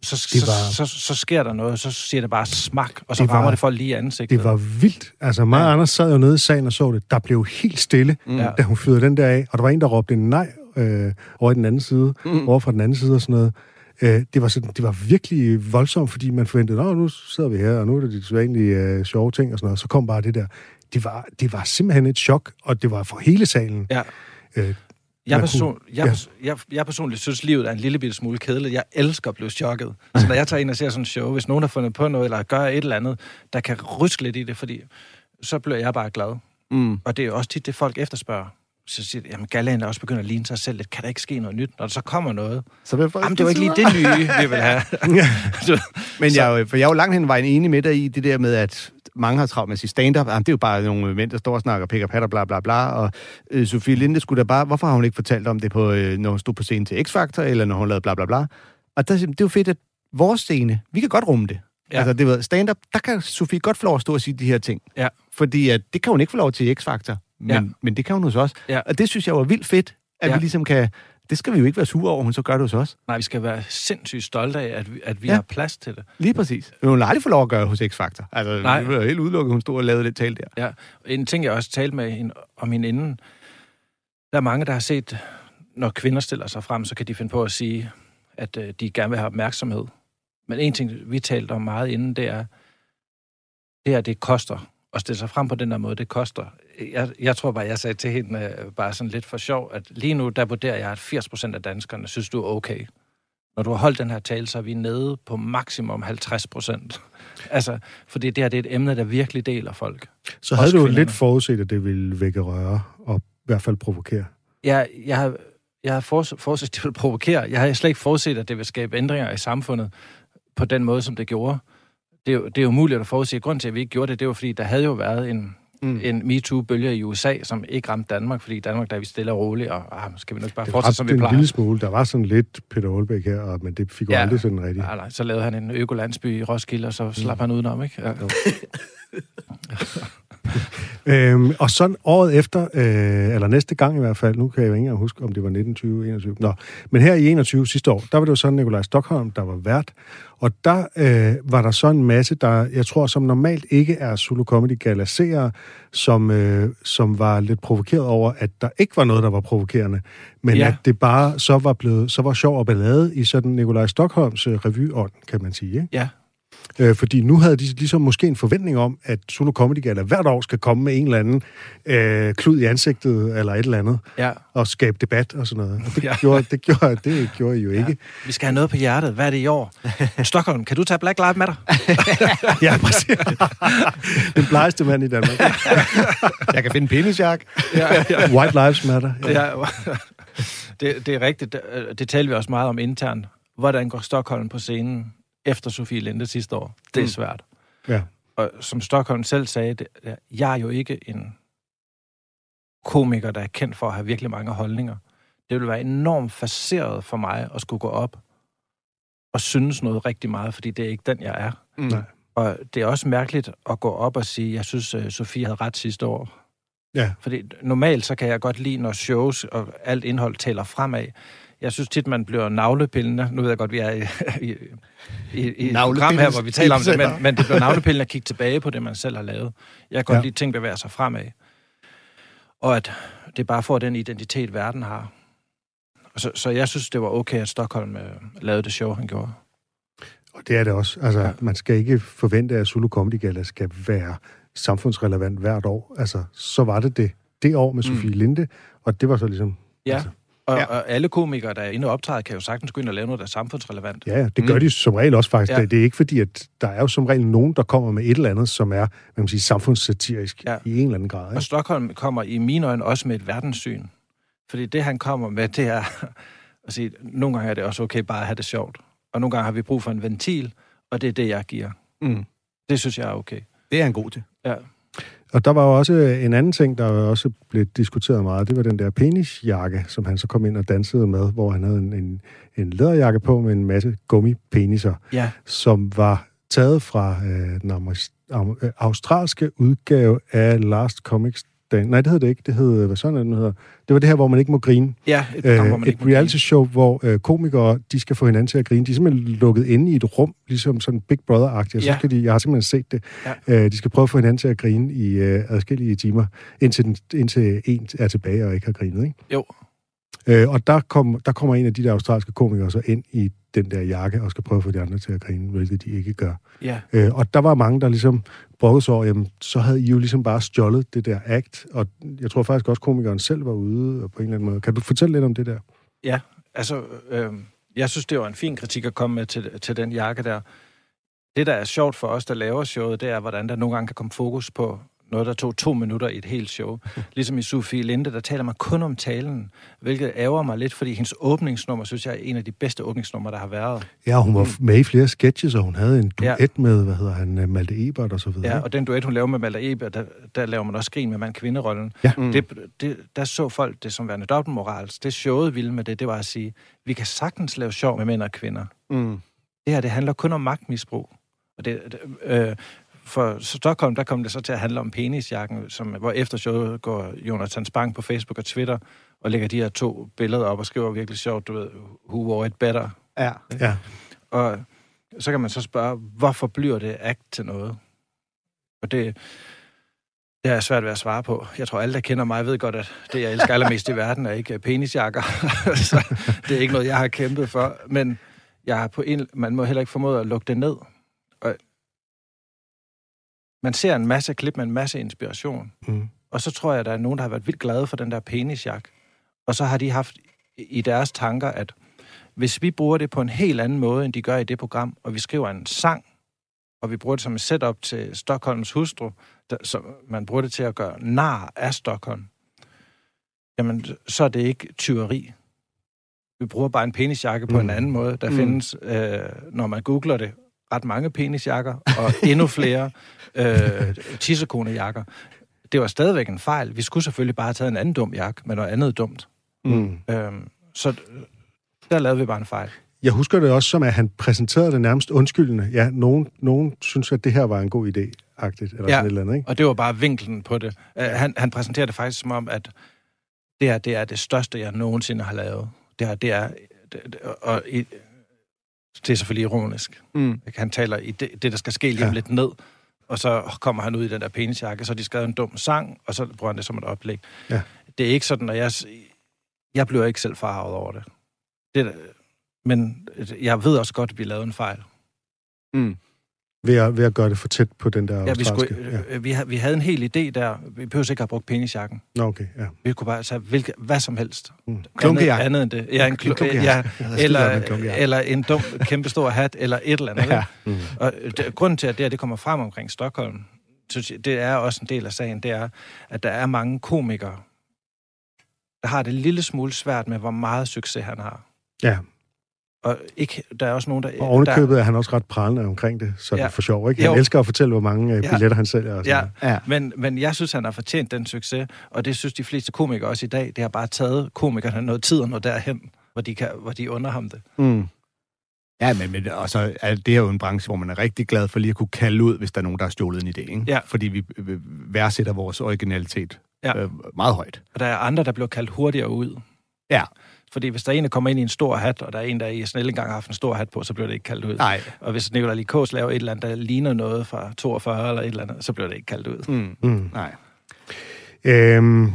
så, Det så, var- så, så, så sker der noget, og så siger det bare smak, og så Det var- rammer det folk lige i ansigtet. Det var vildt. Altså, mig og Ja. Anders sad jo nede i sagen og så det. Der blev helt stille, Mm. Da hun fyrede den der af. Og der var en, der råbte en nej øh, over i den anden side, Mm. over fra den anden side og sådan noget. Øh, det, var sådan, det var virkelig voldsomt, fordi man forventede, at nu sidder vi her, og nu er det de sædvanlige øh, sjove ting og sådan noget. Så kom bare det der. Det var, det var simpelthen et chok, og det var for hele salen. Ja. Øh, Jeg, person, jeg, pers- jeg, jeg personligt synes, livet er en lille bitte smule kedeligt. Jeg elsker at blive chokket. Så når jeg tager ind og ser sådan en show, hvis nogen har fundet på noget, eller gør et eller andet, der kan ryske lidt i det, fordi så bliver jeg bare glad. Mm. Og det er jo også tit det, folk efterspørger. Så siger de, jamen galaen er også begyndt at ligne sig selv lidt. Kan der ikke ske noget nyt? Når der så kommer noget. Så vil folk Jamen, det var ikke lige det nye, vi vil have. Men jeg, for jeg er jo langt hen vejen enig med dig i det der med, at mange har travlt med at sige stand-up. Jamen, det er jo bare nogle mænd, der står og snakker pik og patter, bla bla bla. Og øh, Sofie Linde skulle da bare... Hvorfor har hun ikke fortalt om det, på, øh, når hun stod på scenen til X-Factor, eller når hun lavede bla bla bla? Og der, det er jo fedt, at vores scene, vi kan godt rumme det. Ja. Altså, det ved, stand-up, der kan Sofie godt få lov at stå og sige de her ting. Ja. Fordi at, det kan hun ikke få lov til i X-Factor. Men, Ja. men det kan hun hos os. Ja. Og det synes jeg var vildt fedt, at Ja. vi ligesom kan... Det skal vi jo ikke være sure over, hun så gør det hos os. Nej, vi skal være sindssygt stolte af, at vi, at vi Ja. har plads til det. Lige præcis. Men hun har aldrig fået lov at gøre hos X-Factor. Altså, Nej. det var helt udelukket, hun stod og lavede det tale der. Ja, en ting, jeg også talte med hende, om hende inden, der er mange, der har set, når kvinder stiller sig frem, så kan de finde på at sige, at øh, de gerne vil have opmærksomhed. Men en ting, vi talte om meget inden, det er, det er, det koster. At stille sig frem på den der måde, det koster. Jeg, jeg tror bare, jeg sagde til hende, øh, bare sådan lidt for sjov, at lige nu, der vurderer jeg, at 80% af danskerne synes, du er okay. Når du har holdt den her tale, så er vi nede på maksimum 50 procent. Altså, fordi det her det er et emne, der virkelig deler folk. Så havde Også du kvinderne. lidt forudset, at det ville vække røre, og i hvert fald provokere. Jeg, jeg har, jeg har forudset, at det vil provokere. Jeg har slet ikke forudset, at det vil skabe ændringer i samfundet på den måde, som det gjorde. Det er jo, det er jo umuligt at forudse. Grunden til, at vi ikke gjorde det, det var, fordi der havde jo været en, Mm. mm. en MeToo-bølge i USA, som ikke ramte Danmark, fordi i Danmark, der er vi stille og roligt, og ah, skal vi nok bare Det fortsætte, som vi en plejer. lille smule. Der var sådan lidt Peter Aalbæk her, og, men det fik jo Ja. aldrig sådan rigtigt. Nej, nej, så lavede han en økolandsby i Roskilde, og så slap mm. han udenom, ikke? Ja. Øhm, og sådan året efter, øh, eller næste gang i hvert fald, nu kan jeg jo ikke engang huske, om det var 19, 20, 21. Nå, men her i 21 sidste år, der var det jo sådan Nikolaj Stockholm, der var vært. Og der øh, var der så en masse, der, jeg tror, som normalt ikke er Zulu Comedy Gala som, øh, som var lidt provokeret over, at der ikke var noget, der var provokerende. Men. Ja. at det bare så var blevet, så var sjov og ballade i sådan Nikolaj Stockholms øh, revyånd, kan man sige. Ikke? ja. Øh, fordi nu havde de ligesom måske en forventning om, at Zulu Comedy Gala hvert år skal komme med en eller anden øh, klud i ansigtet, eller et eller andet, ja. og skabe debat og sådan noget. Og det, Ja. gjorde, det, gjorde, det gjorde I jo ikke. Vi skal have noget på hjertet. Hvad er det i år? Stockholm, kan du tage Black Lives Matter? Ja, præcis. Den blegeste mand i Danmark. Jeg kan finde en penisjak. ja, ja. White Lives Matter. Ja. Ja, det, det er rigtigt. Det, det talte vi også meget om internt. Hvordan går Stockholm på scenen efter Sofie Linde sidste år? Det er Mm. svært. Ja. Og som Stockholm selv sagde, det, jeg er jo ikke en komiker, der er kendt for at have virkelig mange holdninger. Det ville være enormt faceret for mig at skulle gå op og synes noget rigtig meget, fordi det er ikke den, jeg er. Mm. Nej. Og det er også mærkeligt at gå op og sige, jeg synes, øh, Sofie havde ret sidste år. Ja. Fordi normalt så kan jeg godt lide, når shows og alt indhold taler fremad. Jeg synes tit, man bliver navlepillende. Nu ved jeg godt, vi er i, i, i, i et program her, hvor vi taler om det, men, men det bliver navlepillende at kigge tilbage på det, man selv har lavet. Jeg kan godt Ja. lide, at ting bevæger sig fremad. Og at det bare for den identitet, verden har. Så, så jeg synes, det var okay, at Stockholm øh, lavede det show, han gjorde. Og det er det også. Altså, ja. Man skal ikke forvente, at Zulu Comedy Gala skal være samfundsrelevant hvert år. Altså, så var det det det år med Sofie Linde, og det var så ligesom... Ja, Altså, og, Ja. og alle komikere, der er inde og optræde, kan jo sagtens gå ind og lave noget, der er samfundsrelevant. Ja, det gør mm. de som regel også faktisk. Ja. Det, er ikke fordi, at der er jo som regel nogen, der kommer med et eller andet, som er, hvad kan man sige, samfundssatirisk ja. I en eller anden grad. Og Ikke? Stockholm kommer i mine øjne også med et verdenssyn. Fordi det, han kommer med, det er at sige, nogle gange er det også okay bare at have det sjovt. Og nogle gange har vi brug for en ventil, og det er det, jeg giver. Mm. Det synes jeg er okay. Det er han god til. Ja. Og der var jo også en anden ting, der også blev diskuteret meget. Det var den der penisjakke, som han så kom ind og dansede med, hvor han havde en, en, en læderjakke på med en masse gummipeniser, Ja, som var taget fra øh, den amer- am- øh, australske udgave af Last Comics Day. Nej, det hed det ikke. Det hed, hvad sådan er det, hedder? Det var det her, hvor man ikke må grine. ja et program, hvor man Øh, ikke et reality show, hvor øh, komikere, de skal få hinanden til at grine. De er simpelthen lukket inde i et rum, ligesom sådan Big Brother-agtigt. Og så Ja. skal de, jeg har simpelthen set det. Ja. Øh, de skal prøve at få hinanden til at grine i øh, adskillige timer, indtil, den, indtil en er tilbage og ikke har grinet. Ikke? Jo. Øh, og der, kom, der kommer en af de der australske komikere så ind i den der jakke og skal prøve at få de andre til at grine, hvilket de ikke gør. Ja, Øh, og der var mange, der ligesom brokkede sig over, jamen, så havde I jo ligesom bare stjålet det der act, og jeg tror faktisk også, komikeren selv var ude på en eller anden måde. Kan du fortælle lidt om det der? ja. Altså, øh, jeg synes, det var en fin kritik at komme med til, til den jakke der. Det, der er sjovt for os, der laver showet, det er, hvordan der nogle gange kan komme fokus på noget, der tog to minutter i et helt show. Ligesom i Sofie Linde, der taler man kun om talen, hvilket ærger mig lidt, fordi hendes åbningsnummer, synes jeg, er en af de bedste åbningsnumre, der har været. Ja, hun var med i flere sketches, og hun havde en duet Ja. med, hvad hedder han, øh, Malte Ebert og så videre. Ja, og den duet, hun laver med Malte Ebert, der, der laver man også grin med mand-kvinderollen. Ja. Mm. Det, det, der så folk det som værende dobbeltmorals. Det showet ville med det, det var at sige, vi kan sagtens lave sjov med mænd og kvinder. Mm. Det her, det handler kun om magtmisbrug. Og det, det, øh, for Stockholm, der kom det så til at handle om penisjakken, som, hvor efter showet går Jonathan Spang på Facebook og Twitter og lægger de her to billeder op og skriver virkelig sjovt, du ved, who wore it better. Ja. ja. Og så kan man så spørge, hvorfor bliver det act til noget? Og det, det er svært ved at svare på. Jeg tror, alle, der kender mig, ved godt, at det, jeg elsker allermest i verden, er ikke penisjakker. så det er ikke noget, jeg har kæmpet for. Men jeg har på en, man må heller ikke formode at lukke det ned. Man ser en masse klip med en masse inspiration. Mm. Og så tror jeg, at der er nogen, der har været vildt glade for den der penisjak. Og så har de haft i deres tanker, at hvis vi bruger det på en helt anden måde, end de gør i det program, og vi skriver en sang, og vi bruger det som et setup til Stockholms hustru, der, så man bruger det til at gøre nar af Stockholm, jamen, så er det ikke tyveri. Vi bruger bare en penisjakke på mm. en anden måde. Der mm. findes, øh, når man googler det, ret mange penisjakker, og endnu flere øh, tissekonejakker. Det var stadigvæk en fejl. Vi skulle selvfølgelig bare have taget en anden dum jakke, med noget andet dumt. Mm. Øhm, så øh, der lavede vi bare en fejl. Jeg husker det også som, at han præsenterede det nærmest undskyldende. Ja, nogen, nogen synes, at det her var en god idé, agtigt, eller Ja. sådan et eller andet, ikke? Og det var bare vinklen på det. Uh, han, han præsenterer det faktisk som om, at det her det er det største, jeg nogensinde har lavet. Det her, det er... Det, og i, det er selvfølgelig ironisk. Mm. Han taler i det, det der skal ske lige Ja. lidt ned, og så kommer han ud i den der penisjakke, så har de skrevet en dum sang, og så bruger han det som et oplæg. Ja. Det er ikke sådan, at jeg... Jeg bliver ikke selv farvet over det. det men jeg ved også godt, at vi lavede en fejl. Mm. Ved at, ved at gøre det for tæt på den der Ja, vi, skulle, øh, vi, vi havde en hel idé der. Vi behøver ikke have brugt penisjakken. Nå, okay, ja. Vi kunne bare tage hvilke, hvad som helst. Mm. Klunkejakke. Andet, andet end det. Ja, en, klunkejakke. ja, eller, eller en dum, kæmpestor hat, eller et eller andet. Ja. Ja. Mm. Og det, grunden til, at det her det kommer frem omkring Stockholm, synes jeg, det er også en del af sagen, det er, at der er mange komikere, der har det lille smule svært med, hvor meget succes han har. Ja, Og ikke, der er også nogen, der... og ovenikøbet er han også ret pralende omkring det, så ja. Er for sjov, ikke? Han Jo. elsker at fortælle, hvor mange øh, Ja. billetter han sælger. Og sådan Ja. Ja. men, men jeg synes, han har fortjent den succes, og det synes de fleste komikere også i dag. Det har bare taget komikerne noget tid og noget derhen, hvor de, kan, hvor de under ham det. Mm. Ja, men, men og så er det her jo en branche, hvor man er rigtig glad for lige at kunne kalde ud, hvis der er nogen, der har stjålet en idé. Ikke? Ja. Fordi vi værdsætter vores originalitet Ja. øh, meget højt. Og der er andre, der bliver kaldt hurtigere ud. Ja. Fordi hvis der er en, der kommer ind i en stor hat, og der er en, der i snelle engang har haft en stor hat på, så bliver det ikke kaldt ud. Nej. Og hvis Nicolai Likos laver et eller andet, der ligner noget fra 42 eller et eller andet, så bliver det ikke kaldt ud. Mm. Mm. Nej. Øhm,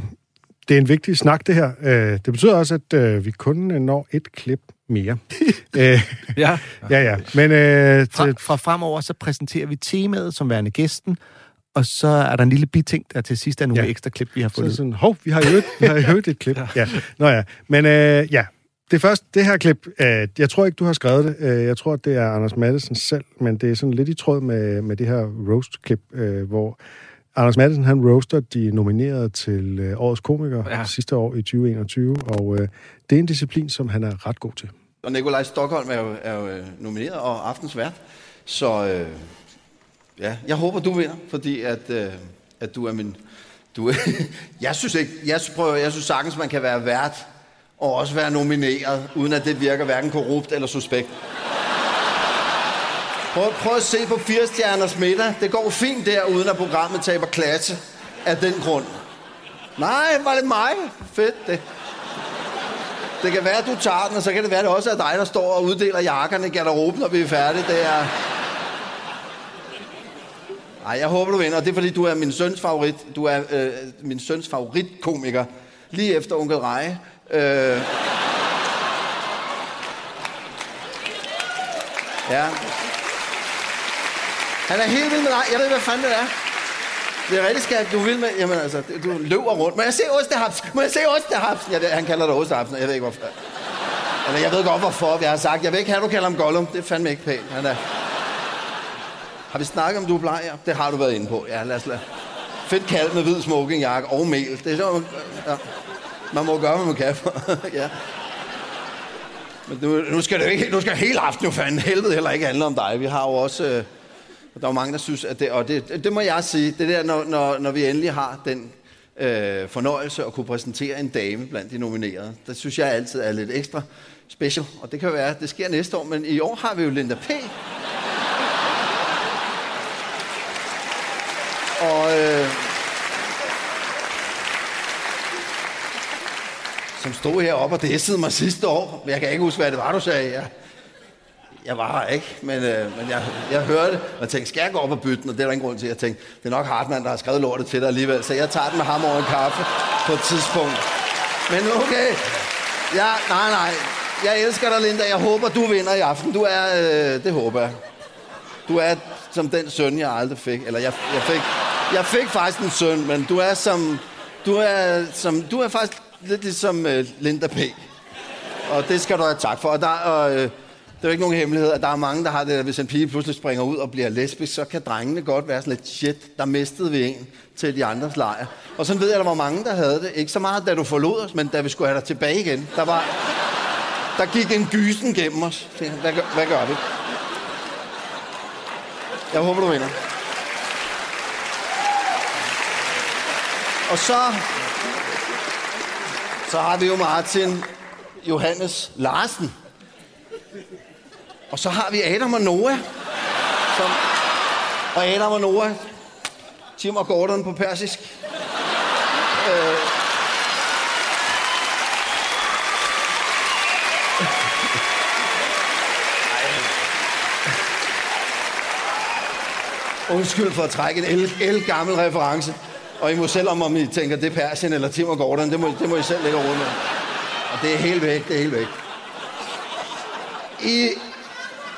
det er en vigtig snak, det her. Øh, det betyder også, at øh, vi kun når et klip mere. øh, Ja. ja, ja. Men øh, Fra, fra fremover, så præsenterer vi temaet som værende gæsten, og så er der en lille biting, der til sidst er nogle Ja. ekstra klip, vi har så det fundet. sådan, hov, vi har jo et, vi har jo et klip. Ja. Nå ja, men øh, ja. Det første, det her klip, øh, jeg tror ikke, du har skrevet det. Øh, jeg tror, det er Anders Madsen selv, men det er sådan lidt i tråd med, med det her roast-klip, øh, hvor Anders Madsen, han roaster de nominerede til øh, årets komiker ja. Ja. sidste år i 2021, og øh, det er en disciplin, som han er ret god til. Og Nikolaj Stockholm er jo, er jo øh, nomineret og aftens vært. Så øh, ja, jeg håber, du vinder, fordi at, øh, at du er min... Du, jeg synes ikke... Jeg prøver, jeg synes sagtens, man kan være vært og også være nomineret, uden at det virker hverken korrupt eller suspekt. Prøv, prøv at se på 4-stjerners middag. Det går fint der, uden at programmet taber klasse af den grund. Nej, var det mig? Fedt, det. Det kan være, at du tager den, og så kan det være, at det også er dig, der står og uddeler jakkerne i garderoben, når vi er færdige. Det er... Ej, jeg håber, du vinder, og det er, fordi du er min søns favorit. Du er øh, min søns favoritkomiker. Lige efter onkel Reje. Øh... Ja. Han er helt vild med dig. Jeg ved ikke, hvad fanden det er. Det er rigtig skært. Du vil med... Jamen altså, du løber rundt. Må jeg se ostehapsen? Må jeg se ostehapsen? Ja, det, han kalder det ostehapsen, Jeg ved ikke, hvorfor. Eller jeg ved godt, hvorfor. Jeg har sagt, jeg vil ikke have, du kalder ham Gollum. Det er fandme ikke pænt. Han er... Har vi snakket om, du er bleg? Ja, det har du været inde på. Ja, lad os lade. Fedt kald med hvid smokingjakke og mel. Det er sådan, ja. Man må gøre, hvad man kan. ja. Men nu, nu, skal det jo ikke, nu skal hele aften jo fanden helvede heller ikke handle om dig. Vi har jo også... Øh, der er jo mange, der synes, at det... Og det, det, må jeg sige. Det der, når, når, når vi endelig har den øh, fornøjelse at kunne præsentere en dame blandt de nominerede. Det synes jeg altid er lidt ekstra special. Og det kan jo være, at det sker næste år. Men i år har vi jo Linda P. Og... Øh, som stod heroppe og dæssede mig sidste år. Men jeg kan ikke huske, hvad det var, du sagde. Jeg, jeg var her ikke, men, øh, men jeg, jeg hørte det, og tænkte, skal jeg gå op og bytte den? Og det er der ingen grund til. Jeg tænkte, det er nok Hartmann, der har skrevet lortet til dig alligevel, så jeg tager den med ham over en kaffe på et tidspunkt. Men okay, ja, nej, nej. Jeg elsker dig, Linda. Jeg håber, du vinder i aften. Du er, øh, det håber jeg. Du er som den søn, jeg aldrig fik. Eller jeg, jeg fik, jeg fik faktisk en søn, men du er som, du er som, du er faktisk lidt ligesom øh, Linda P. Og det skal du have tak for. Og der, og, øh, det er jo ikke nogen hemmelighed, at der er mange, der har det, at hvis en pige pludselig springer ud og bliver lesbisk, så kan drengene godt være sådan lidt, shit, der mistede vi en til de andres lejr. Og sådan ved jeg, der var mange, der havde det. Ikke så meget, da du forlod os, men da vi skulle have dig tilbage igen. Der var, der gik en gysen gennem os. Hvad gør, hvad gør vi? Jeg håber, du vinder. Og så, så har vi jo Martin Johannes Larsen. Og så har vi Adam og Noah. Som, og Adam og Noah. Tim og Gordon på persisk. Øh. Undskyld for at trække en el, el gammel reference. Og I må selv om, om I tænker, det er Persien eller Tim og Gordon, det må, det må I selv lægge rundt med. Og det er helt væk, det er helt væk. I,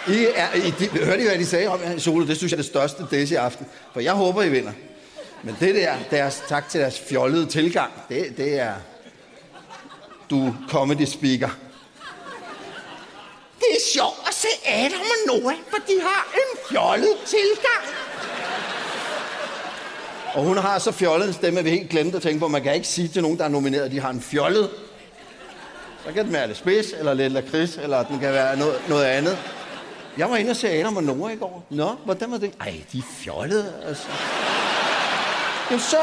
I er, I, de, hørte I, hvad de sagde om jer i Solo? Det synes jeg er det største des i aften. For jeg håber, I vinder. Men det der, deres, tak til deres fjollede tilgang, det, det er... Du comedy speaker. Det er sjovt at se Adam og Noah, for de har en fjollet tilgang. Og hun har så fjollet en stemme, at vi helt glemte at tænke på, at man kan ikke sige til nogen, der er nomineret, at de har en fjollet. Så kan den være lidt spids, eller lidt lakrids, eller den kan være noget, noget andet. Jeg var inde og se Adam og Nora i går. Nå, hvordan var det? Ej, de er fjollede, altså. Jamen, så,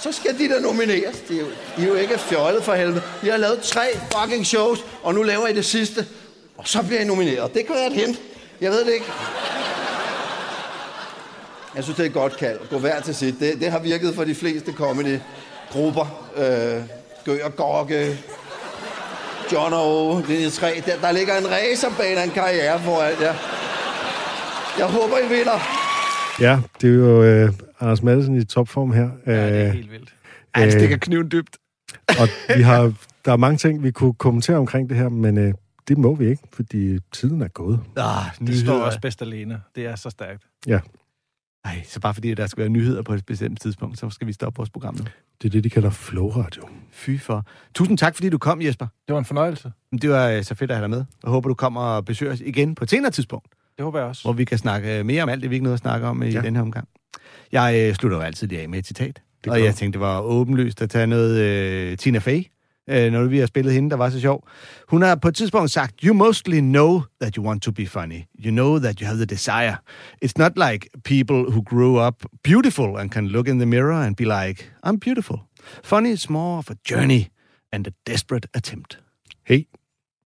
så skal de da nomineres. De er, jo, de er jo ikke fjollet for helvede. Jeg har lavet tre fucking shows, og nu laver I det sidste. Og så bliver I nomineret. Det kan være et hint. Jeg ved det ikke. Jeg synes, det er et godt kald. Gå hver til sit. Det, det har virket for de fleste comedy-grupper. Øh, Gør Gorke, John O, linje 3. Der, der ligger en racerbane af en karriere foran jer. Jeg håber, I vinder. Ja, det er jo øh, Anders Madsen i topform her. Ja, det er Øh, helt vildt. Han Øh. stikker kniven dybt. Og vi har, der er mange ting, vi kunne kommentere omkring det her, men øh, det må vi ikke, fordi tiden er gået. Ah, Det står også bedst alene. Det er så stærkt. Ja, Ej, så bare fordi der skal være nyheder på et bestemt tidspunkt, så skal vi stoppe vores program nu. det er det, de kalder flow radio. Fy for. Tusind tak, fordi du kom, Jesper. Det var en fornøjelse. Det var øh, så fedt at have dig med. Jeg håber, du kommer og besøger os igen på et senere tidspunkt, Det håber jeg også. hvor vi kan snakke øh, mere om alt det, vi ikke nåede at snakke om i Ja. den her omgang. Jeg øh, slutter jo altid lige af med et citat. Det og jeg tænkte, det var åbenlyst at tage noget øh, Tina Fey, øh, når vi har spillet hende, der var så sjov. Hun har på et tidspunkt sagt, You mostly know that you want to be funny. You know that you have the desire. It's not like people who grew up beautiful and can look in the mirror and be like, I'm beautiful. Funny is more of a journey and a desperate attempt.